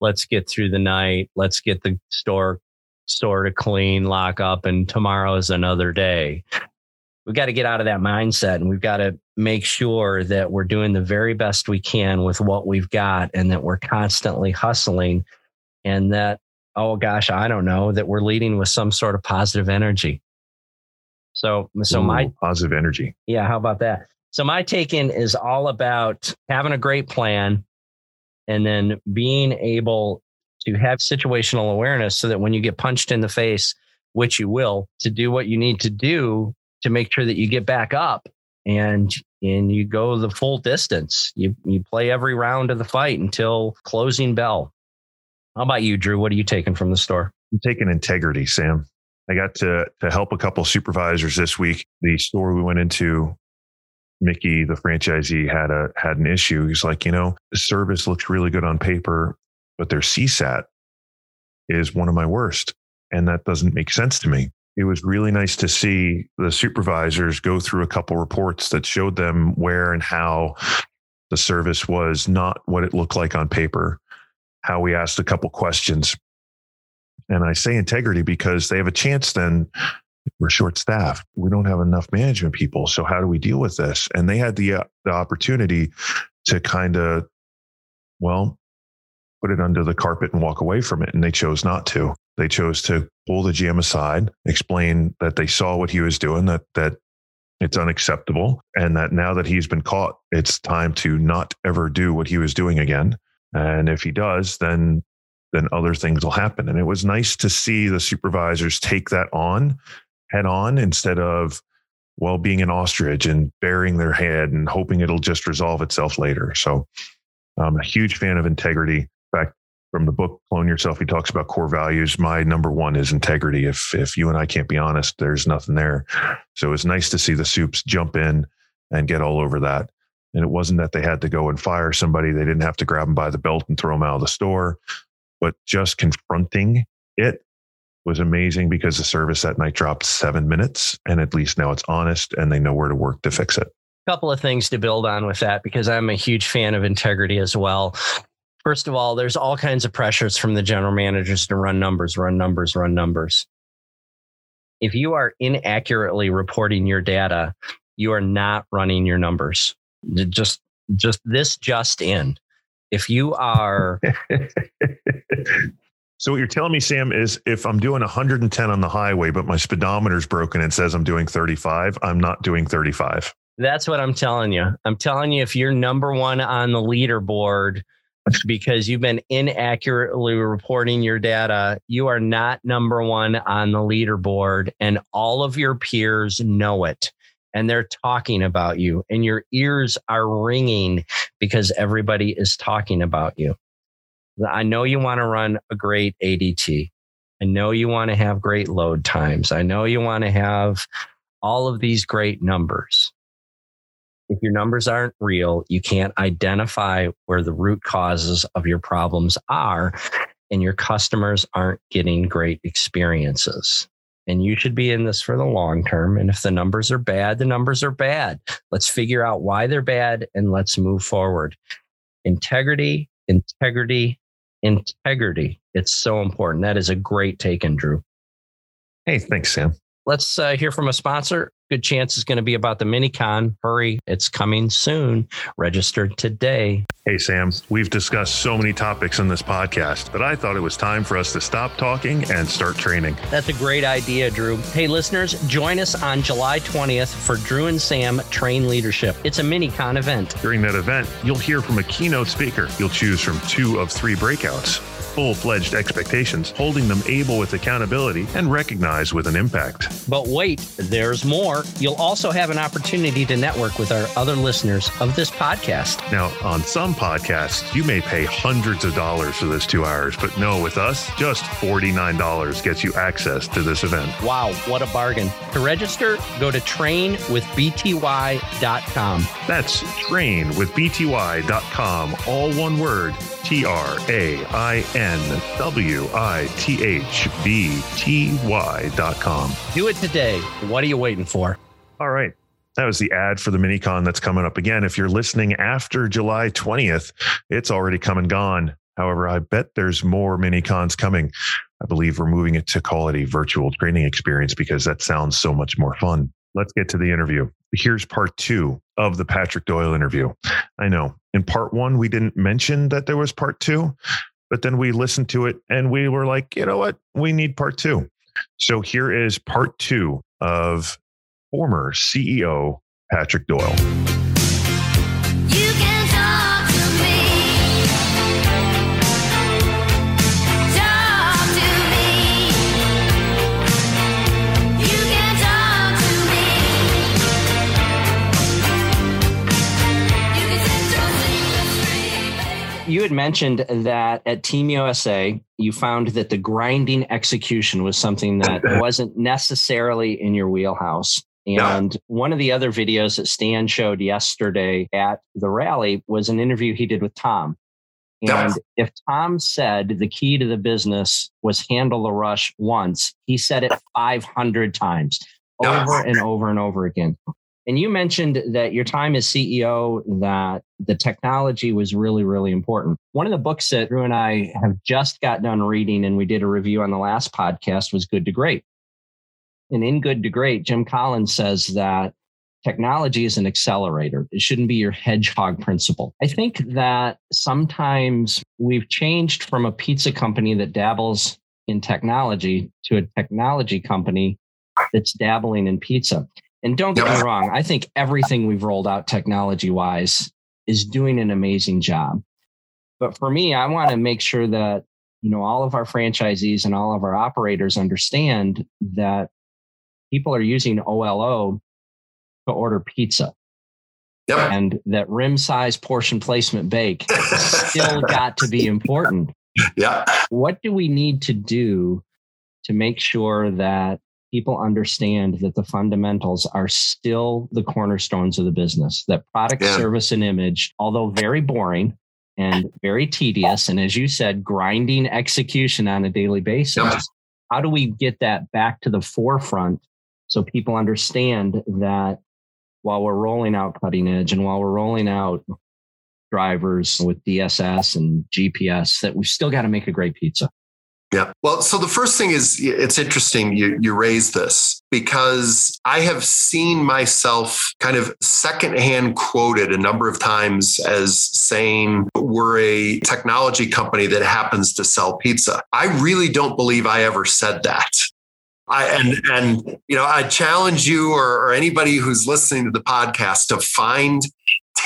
Let's get through the night. Let's get the store store to clean, lock up, and tomorrow is another day we've got to get out of that mindset and we've got to make sure that we're doing the very best we can with what we've got and that we're constantly hustling and that oh gosh i don't know that we're leading with some sort of positive energy. So so Ooh, my positive energy. Yeah how about that? So my take in is all about having a great plan and then being able to have situational awareness so that when you get punched in the face which you will to do what you need to do to make sure that you get back up and and you go the full distance. You you play every round of the fight until closing bell. How about you, Drew? What are you taking from the store? I'm taking integrity, Sam. I got to to help a couple supervisors this week. The store we went into, Mickey, the franchisee, had a had an issue. He's like, you know, the service looks really good on paper, but their CSAT is one of my worst, and that doesn't make sense to me it was really nice to see the supervisors go through a couple reports that showed them where and how the service was not what it looked like on paper. How we asked a couple questions. And I say integrity because they have a chance then we're short staffed. We don't have enough management people. So how do we deal with this? And they had the uh, the opportunity to kind of well put it under the carpet and walk away from it and they chose not to. They chose to pull the GM aside, explain that they saw what he was doing that that it's unacceptable and that now that he's been caught, it's time to not ever do what he was doing again. And if he does, then then other things will happen. And it was nice to see the supervisors take that on head on instead of well being an ostrich and burying their head and hoping it'll just resolve itself later. So I'm a huge fan of integrity. From the book Clone Yourself, he talks about core values. My number one is integrity. If if you and I can't be honest, there's nothing there. So it's nice to see the soups jump in and get all over that. And it wasn't that they had to go and fire somebody. They didn't have to grab them by the belt and throw them out of the store, but just confronting it was amazing because the service that night dropped seven minutes and at least now it's honest and they know where to work to fix it. Couple of things to build on with that because I'm a huge fan of integrity as well. First of all, there's all kinds of pressures from the general managers to run numbers, run numbers, run numbers. If you are inaccurately reporting your data, you are not running your numbers. Just just this just in. If you are So what you're telling me, Sam, is if I'm doing 110 on the highway, but my speedometer's broken and says I'm doing 35, I'm not doing 35. That's what I'm telling you. I'm telling you, if you're number one on the leaderboard because you've been inaccurately reporting your data, you are not number one on the leaderboard, and all of your peers know it. And they're talking about you, and your ears are ringing because everybody is talking about you. I know you want to run a great ADT. I know you want to have great load times. I know you want to have all of these great numbers. If your numbers aren't real, you can't identify where the root causes of your problems are, and your customers aren't getting great experiences. And you should be in this for the long term. And if the numbers are bad, the numbers are bad. Let's figure out why they're bad and let's move forward. Integrity, integrity, integrity. It's so important. That is a great take in, Drew. Hey, thanks, Sam. Let's uh, hear from a sponsor. Good chance is going to be about the MiniCon. Hurry, it's coming soon. Registered today. Hey, Sam, we've discussed so many topics in this podcast, but I thought it was time for us to stop talking and start training. That's a great idea, Drew. Hey, listeners, join us on July 20th for Drew and Sam Train Leadership. It's a MiniCon event. During that event, you'll hear from a keynote speaker. You'll choose from two of three breakouts full fledged expectations, holding them able with accountability, and recognized with an impact. But wait, there's more. You'll also have an opportunity to network with our other listeners of this podcast. Now, on some podcasts, you may pay hundreds of dollars for this two hours, but no, with us, just $49 gets you access to this event. Wow, what a bargain. To register, go to trainwithbty.com. That's trainwithbty.com, all one word T R A I N W I T H B T Y dot com. Do it today. What are you waiting for? All right. That was the ad for the minicon that's coming up again. If you're listening after July 20th, it's already come and gone. However, I bet there's more minicons coming. I believe we're moving it to call it a virtual training experience because that sounds so much more fun. Let's get to the interview. Here's part two of the Patrick Doyle interview. I know in part one, we didn't mention that there was part two, but then we listened to it and we were like, you know what? We need part two. So here is part two of former CEO Patrick Doyle. Had mentioned that at Team USA, you found that the grinding execution was something that wasn't necessarily in your wheelhouse. And no. one of the other videos that Stan showed yesterday at the rally was an interview he did with Tom. And if Tom said the key to the business was handle the rush once, he said it 500 times over and over and over again. And you mentioned that your time as CEO, that the technology was really, really important. One of the books that Drew and I have just got done reading, and we did a review on the last podcast, was Good to Great. And in Good to Great, Jim Collins says that technology is an accelerator. It shouldn't be your hedgehog principle. I think that sometimes we've changed from a pizza company that dabbles in technology to a technology company that's dabbling in pizza. And don't get me wrong, I think everything we've rolled out technology wise is doing an amazing job. But for me, I want to make sure that you know all of our franchisees and all of our operators understand that people are using OLO to order pizza. Yep. And that rim size portion placement bake still got to be important. Yeah. What do we need to do to make sure that people understand that the fundamentals are still the cornerstones of the business? That product, yeah. service, and image, although very boring and very tedious, and as you said, grinding execution on a daily basis, yep. how do we get that back to the forefront so people understand that while we're rolling out cutting edge and while we're rolling out drivers with DSS and GPS that we've still got to make a great pizza. Yeah. Well, so the first thing is it's interesting you you raise this because I have seen myself kind of secondhand quoted a number of times as saying we're a technology company that happens to sell pizza. I really don't believe I ever said that. I, and and you know I challenge you or, or anybody who's listening to the podcast to find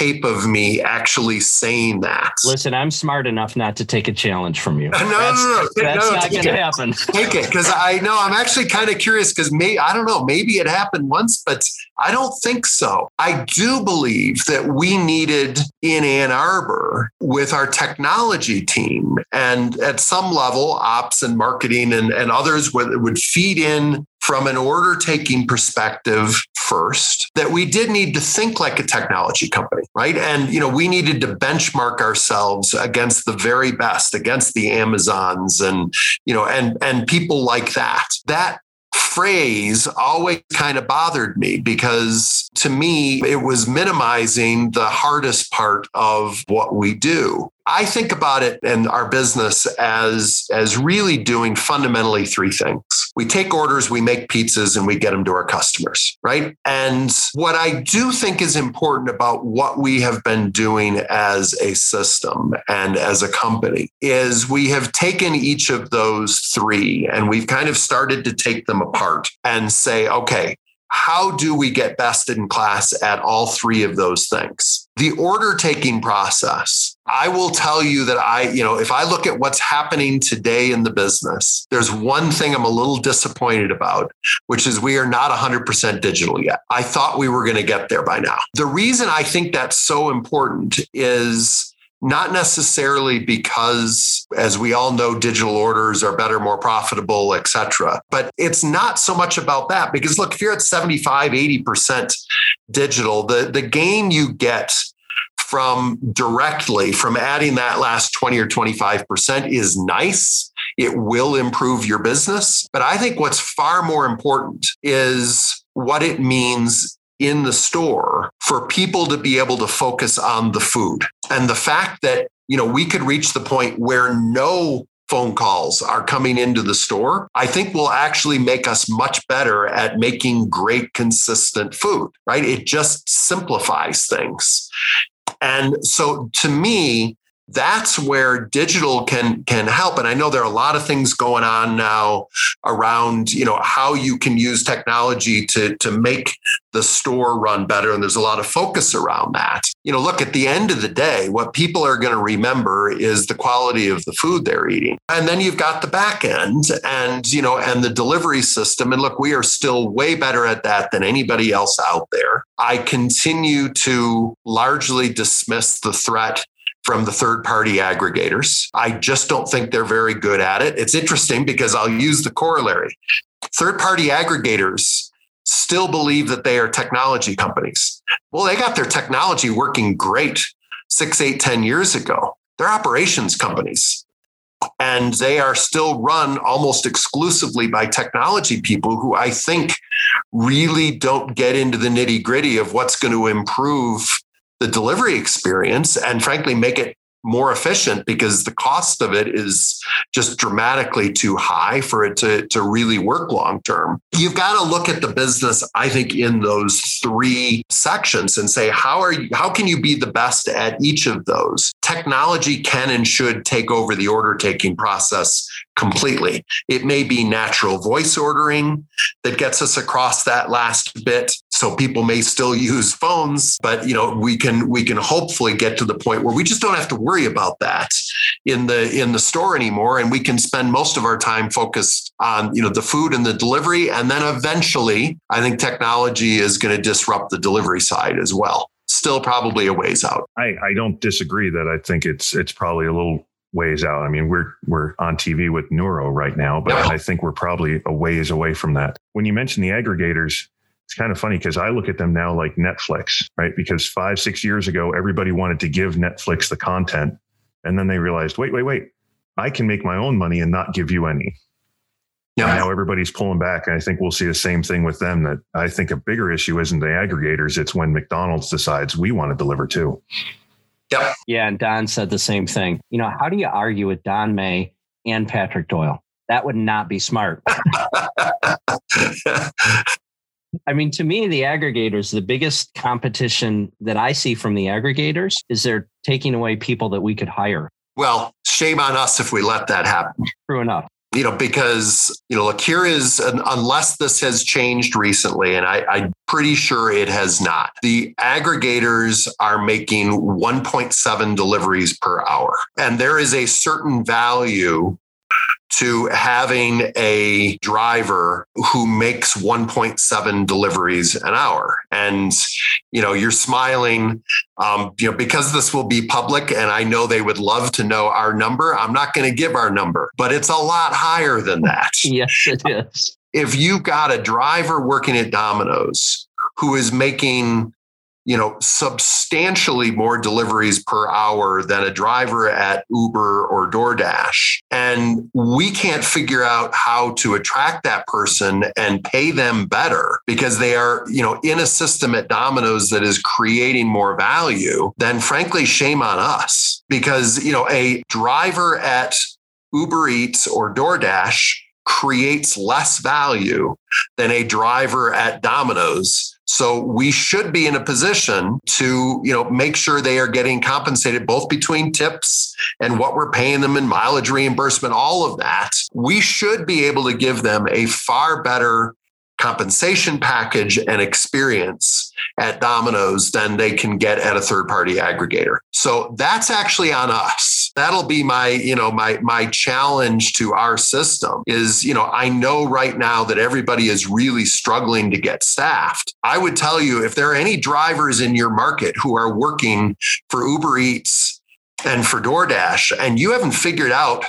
tape of me actually saying that. Listen, I'm smart enough not to take a challenge from you. No, that's, no, no, That's no, not going to happen. Take it because I know I'm actually kind of curious because may I don't know maybe it happened once, but I don't think so. I do believe that we needed in Ann Arbor with our technology team and at some level ops and marketing and, and others would, would feed in from an order taking perspective first that we did need to think like a technology company right and you know we needed to benchmark ourselves against the very best against the amazons and you know and and people like that that phrase always kind of bothered me because to me, it was minimizing the hardest part of what we do. I think about it and our business as, as really doing fundamentally three things. We take orders, we make pizzas, and we get them to our customers, right? And what I do think is important about what we have been doing as a system and as a company is we have taken each of those three and we've kind of started to take them apart and say, okay, how do we get best in class at all three of those things? The order taking process. I will tell you that I, you know, if I look at what's happening today in the business, there's one thing I'm a little disappointed about, which is we are not 100% digital yet. I thought we were going to get there by now. The reason I think that's so important is not necessarily because as we all know digital orders are better more profitable etc but it's not so much about that because look if you're at 75 80% digital the the gain you get from directly from adding that last 20 or 25% is nice. It will improve your business. But i think what's far more important is what it means in the store for people to be able to focus on the food. And the fact that, you know, we could reach the point where no phone calls are coming into the store, I think will actually make us much better at making great, consistent food, right? It just simplifies things. And so to me, that's where digital can can help. And i know there are a lot of things going on now around you know how you can use technology to to make the store run better. And there's a lot of focus around that. You know look at the end of the day what people are going to remember is the quality of the food they're eating. And then you've got the back end and you know and the delivery system. And look we are still way better at that than anybody else out there. I continue to largely dismiss the threat from the third party aggregators. I just don't think they're very good at it. It's interesting because I'll use the corollary. Third party aggregators still believe that they are technology companies. Well, they got their technology working great six, eight, ten years ago. they're operations companies. And they are still run almost exclusively by technology people who I think really don't get into the nitty gritty of what's going to improve the delivery experience and frankly make it more efficient because the cost of it is just dramatically too high for it to, to really work long term. You've got to look at the business, I think, in those three sections and say, how are you, how can you be the best at each of those? Technology can and should take over the order taking process completely. It may be natural voice ordering that gets us across that last bit. So people may still use phones, but you know, we can we can hopefully get to the point where we just don't have to worry about that in the in the store anymore and we can spend most of our time focused on, you know, the food and the delivery and then eventually I think technology is going to disrupt the delivery side as well still probably a ways out. I, I don't disagree that I think it's it's probably a little ways out. I mean, we're we're on TV with Nuro right now, but I think we're probably a ways away from that. When you mention the aggregators, it's kind of funny because I look at them now like Netflix, right? Because five, six years ago, everybody wanted to give Netflix the content. And then they realized, wait, wait, wait, I can make my own money and not give you any. Yeah. Now everybody's pulling back. And I think we'll see the same thing with them. That I think a bigger issue isn't the aggregators, it's when McDonald's decides we want to deliver too. Yep. Yeah, and Don said the same thing. You know, how do you argue with Don Meij and Patrick Doyle? That would not be smart. I mean, to me, the aggregators, the biggest competition that I see from the aggregators is they're taking away people that we could hire. Well, shame on us if we let that happen. True enough you know, because, you know, look, here is, unless this has changed recently, and I, I'm pretty sure it has not, the aggregators are making 1.7 deliveries per hour. And there is a certain value to having a driver who makes 1.7 deliveries an hour. And, you know, you're smiling, um, you know, because this will be public and I know they would love to know our number. I'm not going to give our number, but it's a lot higher than that. yes, it is. If you've got a driver working at Domino's who is making you know, substantially more deliveries per hour than a driver at Uber or DoorDash. And we can't figure out how to attract that person and pay them better because they are, you know, in a system at Domino's that is creating more value, then frankly, shame on us. Because, you know, a driver at Uber Eats or DoorDash creates less value than a driver at Domino's so we should be in a position to, you know, make sure they are getting compensated both between tips and what we're paying them in mileage reimbursement, all of that. We should be able to give them a far better compensation package and experience at Domino's than they can get at a third party aggregator. So that's actually on us. That'll be my, you know, my my challenge to our system is, you know, I know right now that everybody is really struggling to get staffed. I would tell you if there are any drivers in your market who are working for Uber Eats and for DoorDash and you haven't figured out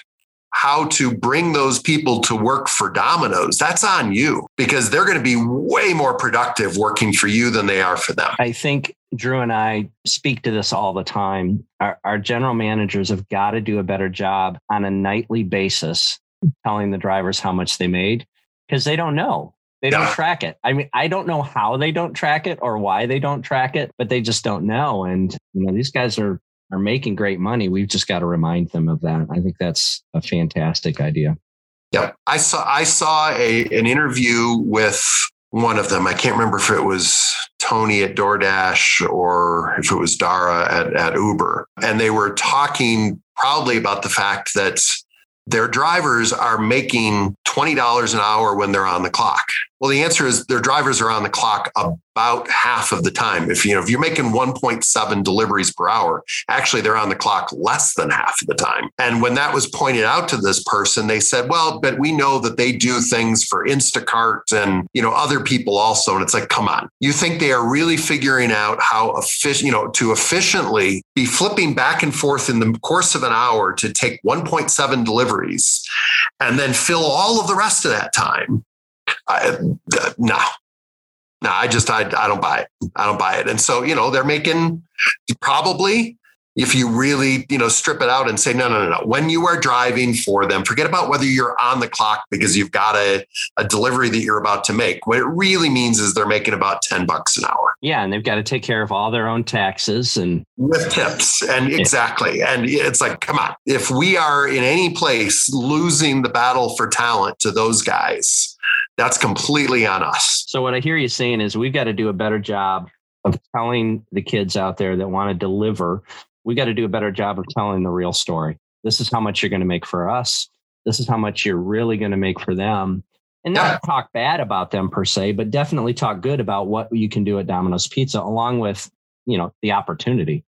how to bring those people to work for Domino's, that's on you because they're going to be way more productive working for you than they are for them. I think Drew and I speak to this all the time. Our, our general managers have got to do a better job on a nightly basis telling the drivers how much they made because they don't know. They don't yeah. track it. I mean, I don't know how they don't track it or why they don't track it, but they just don't know. And, you know, these guys are are making great money. We've just got to remind them of that. I think that's a fantastic idea. Yep. I saw I saw a an interview with one of them. I can't remember if it was Tony at DoorDash or if it was Dara at, at Uber. And they were talking proudly about the fact that their drivers are making $20 an hour when they're on the clock. Well, the answer is their drivers are on the clock about half of the time. If you know if you're making 1.7 deliveries per hour, actually they're on the clock less than half of the time. And when that was pointed out to this person, they said, "Well, but we know that they do things for Instacart and you know other people also." And it's like, come on, you think they are really figuring out how efficient, you know, to efficiently be flipping back and forth in the course of an hour to take 1.7 deliveries and then fill all of the rest of that time I, no, no, I just I, I don't buy it. I don't buy it. And so you know they're making probably if you really, you know, strip it out and say, no, no, no, no. When you are driving for them, forget about whether you're on the clock because you've got a, a delivery that you're about to make. What it really means is they're making about 10 bucks an hour. Yeah. And they've got to take care of all their own taxes and with tips. And Yeah. exactly. And it's like, come on, if we are in any place losing the battle for talent to those guys, that's completely on us. So what I hear you saying is we've got to do a better job of telling the kids out there that want to deliver. We got to do a better job of telling the real story. This is how much you're going to make for us. This is how much you're really going to make for them. And not talk bad about them per se, but definitely talk good about what you can do at Domino's Pizza along with, you know, the opportunity.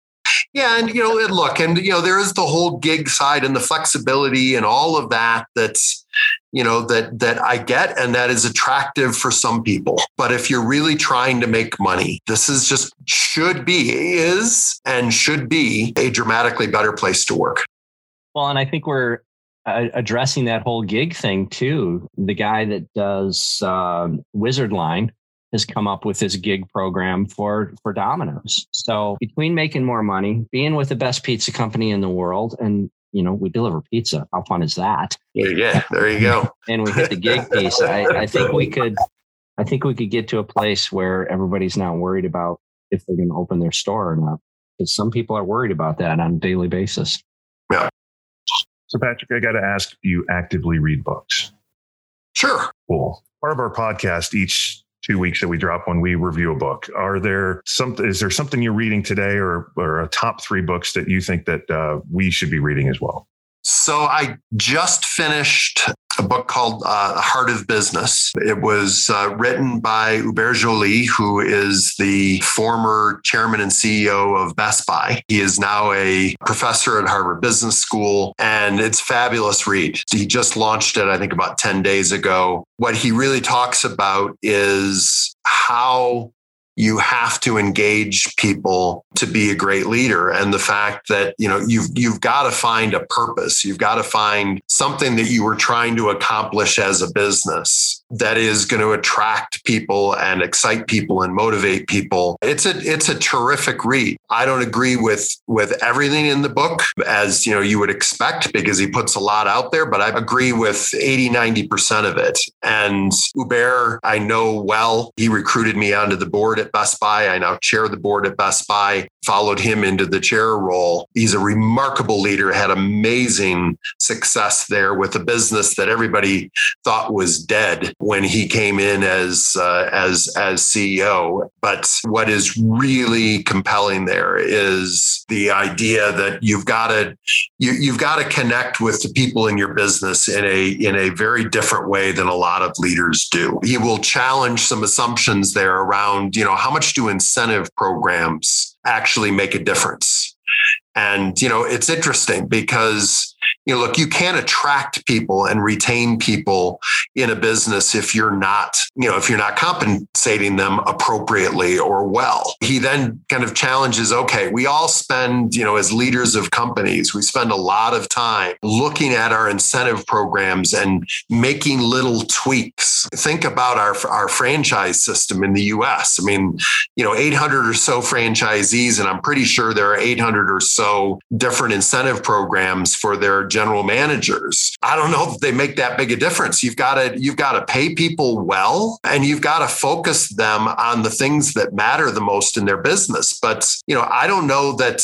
Yeah, and you know, and look, and you know, there is the whole gig side and the flexibility and all of that. That's you know that that I get and that is attractive for some people. But if you're really trying to make money, this is just should be is and should be a dramatically better place to work. Well, and I think we're uh, addressing that whole gig thing too. The guy that does um, Wizard Line has come up with this gig program for for Domino's. So between making more money, being with the best pizza company in the world, and you know we deliver pizza. How fun is that? Yeah, there you go. And we hit the gig piece. I, I think we could. I think we could get to a place where everybody's not worried about if they're going to open their store or not. Because some people are worried about that on a daily basis. Yeah. So, Patrick, I got to ask do you actively read books? Sure. Cool. Part of our podcast each two weeks that we drop when we review a book. Are there some? Is there something you're reading today, or or a top three books that you think that uh, we should be reading as well? So I just finished a book called uh, Heart of Business. It was uh, written by Hubert Joly, who is the former chairman and CEO of Best Buy. He is now a professor at Harvard Business School, and it's fabulous read. He just launched it, I think, about 10 days ago. What he really talks about is how you have to engage people to be a great leader. And the fact that you know you've you've got to find a purpose. You've got to find something that you were trying to accomplish as a business that is going to attract people and excite people and motivate people. It's a it's a terrific read. I don't agree with with everything in the book as you know you would expect because he puts a lot out there but i agree with 80 90% of it. And Hubert i know well. He recruited me onto the board at Best Buy. I now chair the board at Best Buy, followed him into the chair role. He's a remarkable leader, had amazing success there with a business that everybody thought was dead when he came in as uh, as as CEO. But what is really compelling there is the idea that you've got to you, you've got to connect with the people in your business in a in a very different way than a lot of leaders do. He will challenge some assumptions there around, you know, how much do incentive programs actually make a difference? And, you know, it's interesting because, you know, look, you can't attract people and retain people in a business if you're not, you know, if you're not compensating them appropriately or well. He then kind of challenges, okay, we all spend, you know, as leaders of companies, we spend a lot of time looking at our incentive programs and making little tweaks. Think about our, our franchise system in the US. I mean, you know, 800 or so franchisees, and I'm pretty sure there are 800 or so different incentive programs for their general managers. I don't know if they make that big a difference. You've got to you've got to pay people well and you've got to focus them on the things that matter the most in their business. But, you know, I don't know that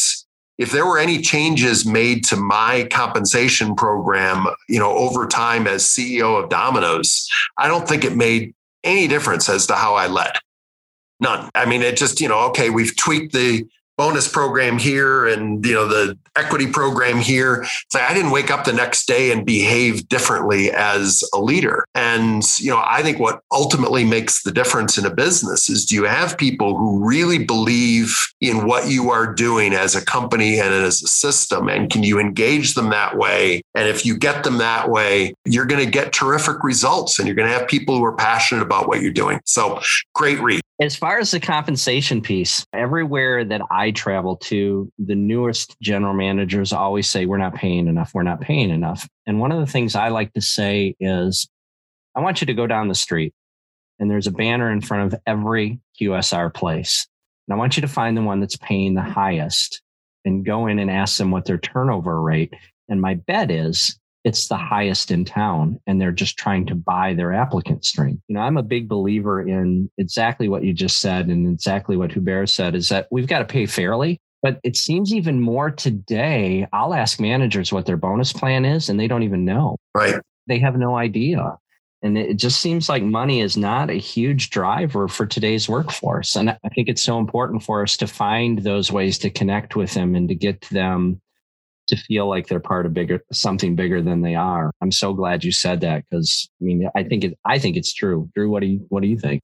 if there were any changes made to my compensation program, you know, over time as CEO of Domino's, I don't think it made any difference as to how I led. None. I mean, it just, you know, okay, we've tweaked the bonus program here and you know the equity program here. It's like i didn't wake up the next day and behave differently as a leader. And you know i think what ultimately makes the difference in a business is do you have people who really believe in what you are doing as a company and as a system? And can you engage them that way? And if you get them that way you're going to get terrific results and you're going to have people who are passionate about what you're doing. So great read. As far as the compensation piece, everywhere that I travel to, the newest general managers always say, We're not paying enough. We're not paying enough. And one of the things I like to say is, I want you to go down the street and there's a banner in front of every QSR place. And I want you to find the one that's paying the highest and go in and ask them what their turnover rate. And my bet is it's the highest in town and they're just trying to buy their applicant stream. You know, I'm a big believer in exactly what you just said and exactly what Hubert said is that we've got to pay fairly. But it seems even more today. I'll ask managers what their bonus plan is and they don't even know. Right. They have no idea. And it just seems like money is not a huge driver for today's workforce. And I think it's so important for us to find those ways to connect with them and to get them to feel like they're part of bigger something bigger than they are. I'm so glad you said that because I mean I think it I think it's true. Drew, what do you what do you think?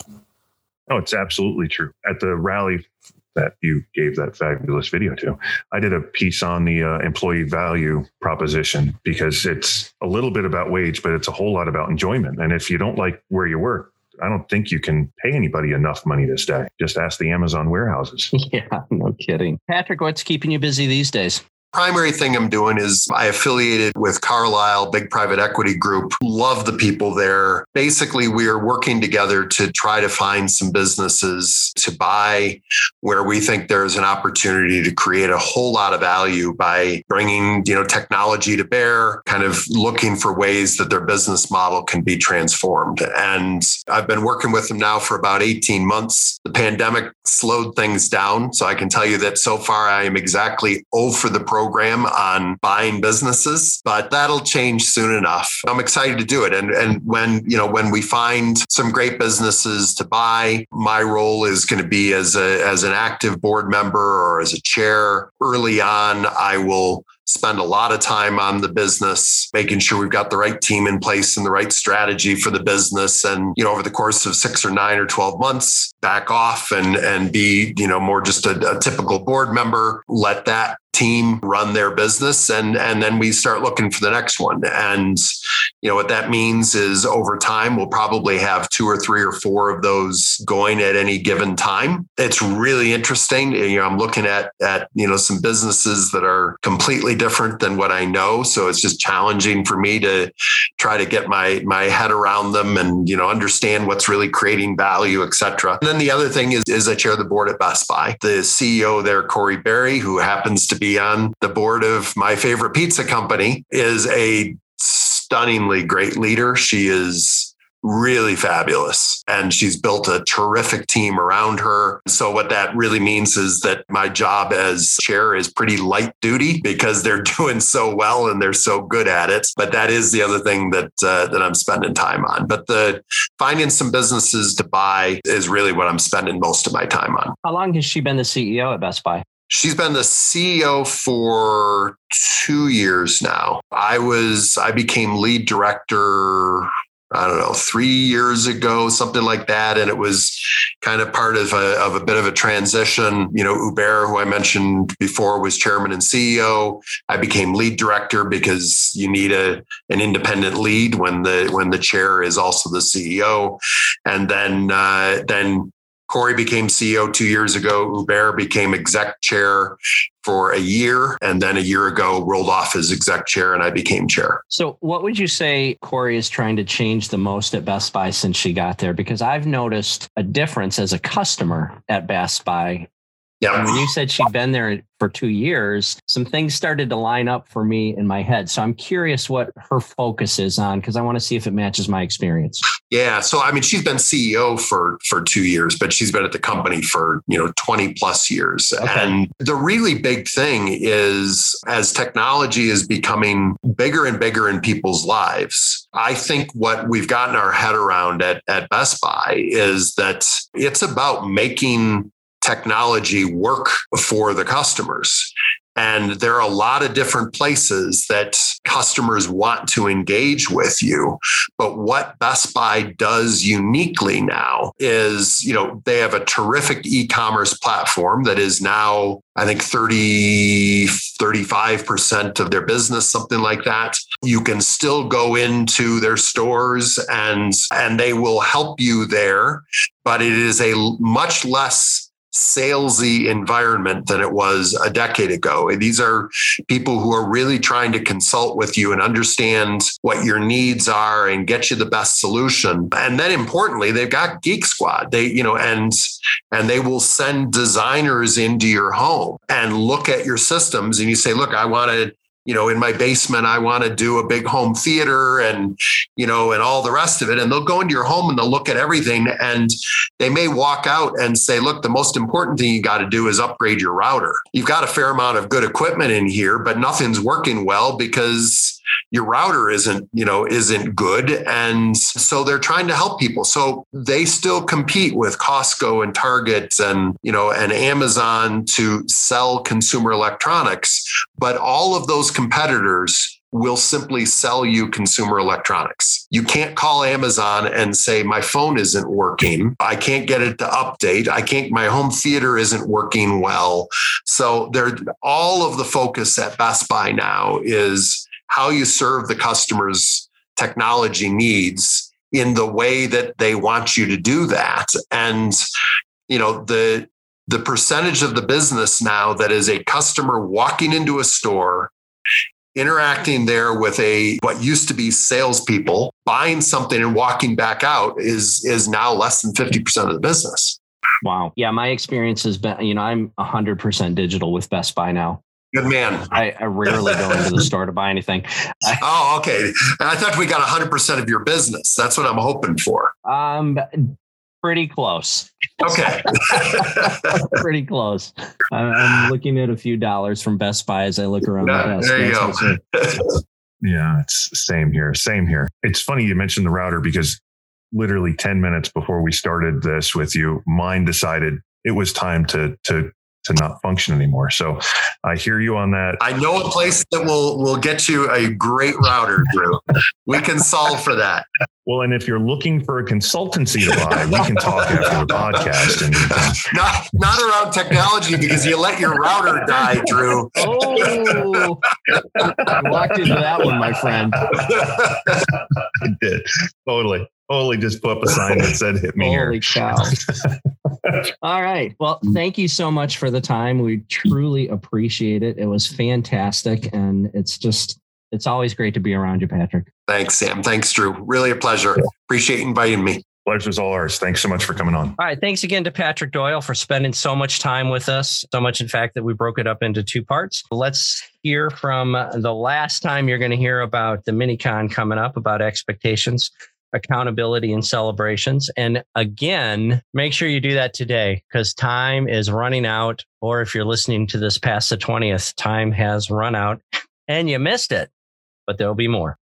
Oh, it's absolutely true. At the rally that you gave that fabulous video to, I did a piece on the uh, employee value proposition because it's a little bit about wage, but it's a whole lot about enjoyment. And if you don't like where you work, I don't think you can pay anybody enough money to stay. Just ask the Amazon warehouses. Yeah, no kidding. Patrick, what's keeping you busy these days? Primary thing I'm doing is I affiliated with Carlyle, big private equity group. Love the people there. Basically, we are working together to try to find some businesses to buy where we think there's an opportunity to create a whole lot of value by bringing, you know, technology to bear, kind of looking for ways that their business model can be transformed. And I've been working with them now for about 18 months. The pandemic slowed things down. So I can tell you that so far I am exactly 0 for the program program on buying businesses, but that'll change soon enough. I'm excited to do it. And, and when, you know, when we find some great businesses to buy, my role is going to be as a, as an active board member or as a chair early on, I will spend a lot of time on the business, making sure we've got the right team in place and the right strategy for the business. And, you know, over the course of six or nine or 12 months, back off and, and be, you know, more just a, a typical board member, let that team run their business and and then we start looking for the next one. And you know what that means is over time we'll probably have two or three or four of those going at any given time. It's really interesting. You know i'm looking at at you know some businesses that are completely different than what i know. So it's just challenging for me to try to get my my head around them and you know understand what's really creating value etc and then the other thing is is i chair the board at best buy. The ceo there Corie Barry who happens to be on the board of my favorite pizza company, is a stunningly great leader. She is really fabulous and she's built a terrific team around her. So what that really means is that my job as chair is pretty light duty because they're doing so well and they're so good at it. But that is the other thing that uh, that I'm spending time on. But the finding some businesses to buy is really what I'm spending most of my time on. How long has she been the CEO at Best Buy? She's been the CEO for two years now. I was, I became lead director, I don't know, three years ago, something like that. And it was kind of part of a, of a bit of a transition. You know, Hubert, who I mentioned before, was chairman and CEO. I became lead director because you need a, an independent lead when the, when the chair is also the CEO. And then, uh, then Corie became CEO two years ago. Hubert became exec chair for a year. And then a year ago, rolled off as exec chair and I became chair. So, what would you say Corie is trying to change the most at Best Buy since she got there? Because I've noticed a difference as a customer at Best Buy yeah. when you said she'd been there for two years, some things started to line up for me in my head. So I'm curious what her focus is on because I want to see if it matches my experience. Yeah. So I mean, she's been CEO for for two years, but she's been at the company for you know 20 plus years. Okay. And the really big thing is as technology is becoming bigger and bigger in people's lives, I think what we've gotten our head around at, at Best Buy is that it's about making technology work for the customers. And there are a lot of different places that customers want to engage with you. But what Best Buy does uniquely now is, you know, they have a terrific e-commerce platform that is now, I think 30, 35% of their business, something like that. You can still go into their stores and, and they will help you there, but it is a much less salesy environment than it was a decade ago. These are people who are really trying to consult with you and understand what your needs are and get you the best solution. And then importantly, they've got Geek Squad. They, you know, and and they will send designers into your home and look at your systems and you say, look, I want to you know, in my basement, I want to do a big home theater and, you know, and all the rest of it. And they'll go into your home and they'll look at everything and they may walk out and say, look, the most important thing you got to do is upgrade your router. You've got a fair amount of good equipment in here, but nothing's working well because your router isn't you know isn't good and so they're trying to help people so they still compete with costco and target and you know and amazon to sell consumer electronics but all of those competitors will simply sell you consumer electronics. You can't call Amazon and say, My phone isn't working. I can't get it to update. I can't, my home theater isn't working well. So they're all of the focus at Best Buy now is how you serve the customer's technology needs in the way that they want you to do that. And you know the the percentage of the business now that is a customer walking into a store interacting there with a what used to be salespeople buying something and walking back out is is now less than 50% of the business. Wow. Yeah my experience has been you know i'm 100% digital with best buy now Good man. I, I rarely go into the store to buy anything. I, oh, okay. I thought we got 100% of your business. That's what I'm hoping for. Um, pretty close. Okay. pretty close. I'm looking at a few dollars from Best Buy as I look around yeah, the There you go. yeah, it's same here. Same here. It's funny you mentioned the router because literally 10 minutes before we started this with you, mine decided it was time to to to not function anymore. So I hear you on that. I know a place that will will get you a great router, Drew. we can solve for that. Well, and if you're looking for a consultancy to buy, we can talk after the podcast. And not not around technology because you let your router die, Drew. Oh, I locked into that one, my friend. I did totally. Totally just put up a sign that said hit me Holy here. cow. All right. Well, thank you so much for the time. We truly appreciate it. It was fantastic. And it's just, it's always great to be around you, Patrick. Thanks, Sam. Thanks, Drew. Really a pleasure. Appreciate inviting me. Pleasure's all ours. Thanks so much for coming on. All right. Thanks again to Patrick Doyle for spending so much time with us. So much, in fact, that we broke it up into two parts. Let's hear from the last time you're going to hear about the minicon coming up, about expectations accountability and celebrations. And again, make sure you do that today because time is running out. Or if you're listening to this past the 20th, time has run out and you missed it, but there'll be more.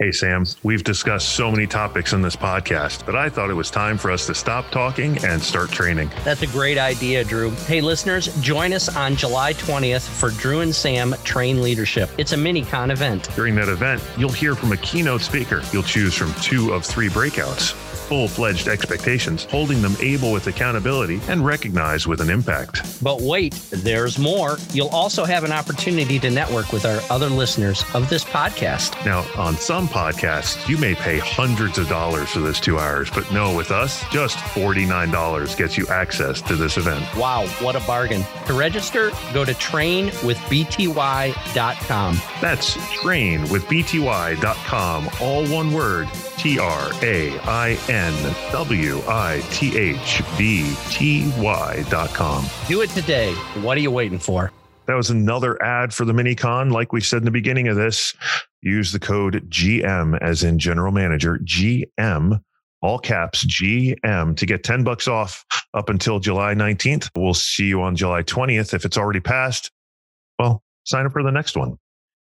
Hey, Sam, we've discussed so many topics in this podcast, but I thought it was time for us to stop talking and start training. That's a great idea, Drew. Hey, listeners, join us on July 20th for Drew and Sam Train Leadership. It's a mini con event. During that event, you'll hear from a keynote speaker. You'll choose from two of three breakouts full fledged expectations, holding them able with accountability, and recognized with an impact. But wait, there's more. You'll also have an opportunity to network with our other listeners of this podcast. Now, on some podcasts, you may pay hundreds of dollars for this two hours, but no, with us, just $49 gets you access to this event. Wow, what a bargain. To register, go to trainwithbty.com. That's trainwithbty.com, all one word T R A I N W I T H B T Y dot com. Do it today. What are you waiting for? That was another ad for the minicon. Like we said in the beginning of this, use the code GM as in general manager, GM, all caps GM to get 10 bucks off up until July 19th. We'll see you on July 20th. If it's already passed, well, sign up for the next one.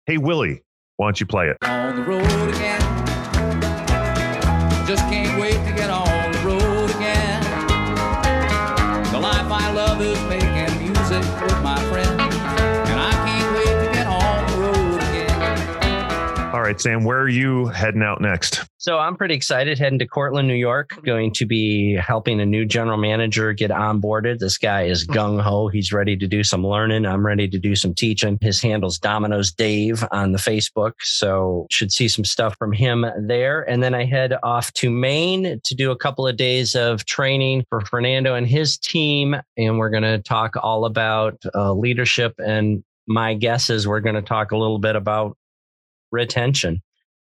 Hey, Willie, why don't you play it? Just can't wait to get on right, Sam, where are you heading out next? So I'm pretty excited heading to Cortland, New York, going to be helping a new general manager get onboarded. This guy is gung ho. He's ready to do some learning. I'm ready to do some teaching. His handle's Domino's Dave on the Facebook. So should see some stuff from him there. And then I head off to Maine to do a couple of days of training for Fernando and his team. And we're going to talk all about uh, leadership. And my guess is we're going to talk a little bit about retention.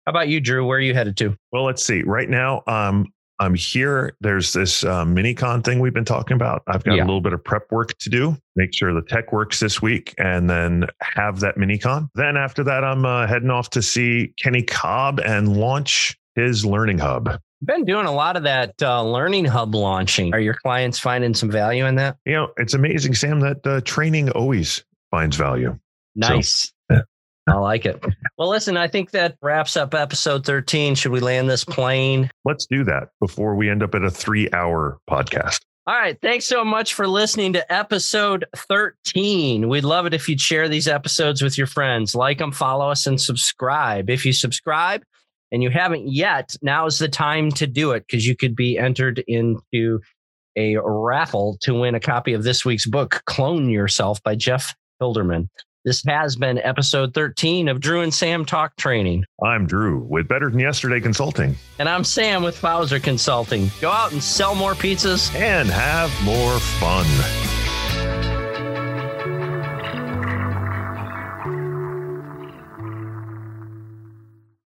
How about you, Drew? Where are you headed to? Well, let's see. Right now, um, I'm here. There's this uh, mini con thing we've been talking about. I've got Yeah. a little bit of prep work to do, make sure the tech works this week, and then have that mini con. Then after that, I'm uh, heading off to see Kenny Cobb and launch his learning hub. Been doing a lot of that uh, learning hub launching. Are your clients finding some value in that? You know, it's amazing, Sam, that uh, training always finds value. Nice. yeah. I like it. Well, listen, I think that wraps up episode 13. Should we land this plane? Let's do that before we end up at a three hour podcast. All right. Thanks so much for listening to episode 13. We'd love it if you'd share these episodes with your friends. Like them, follow us, and subscribe. If you subscribe and you haven't yet, now is the time to do it because you could be entered into a raffle to win a copy of this week's book, Clone Yourself by Jeff Hilderman. This has been episode 13 of Drew and Sam Talk Training. I'm Drew with Better Than Yesterday Consulting And I'm Sam with Fowler Consulting. Go out and sell more pizzas and have more fun.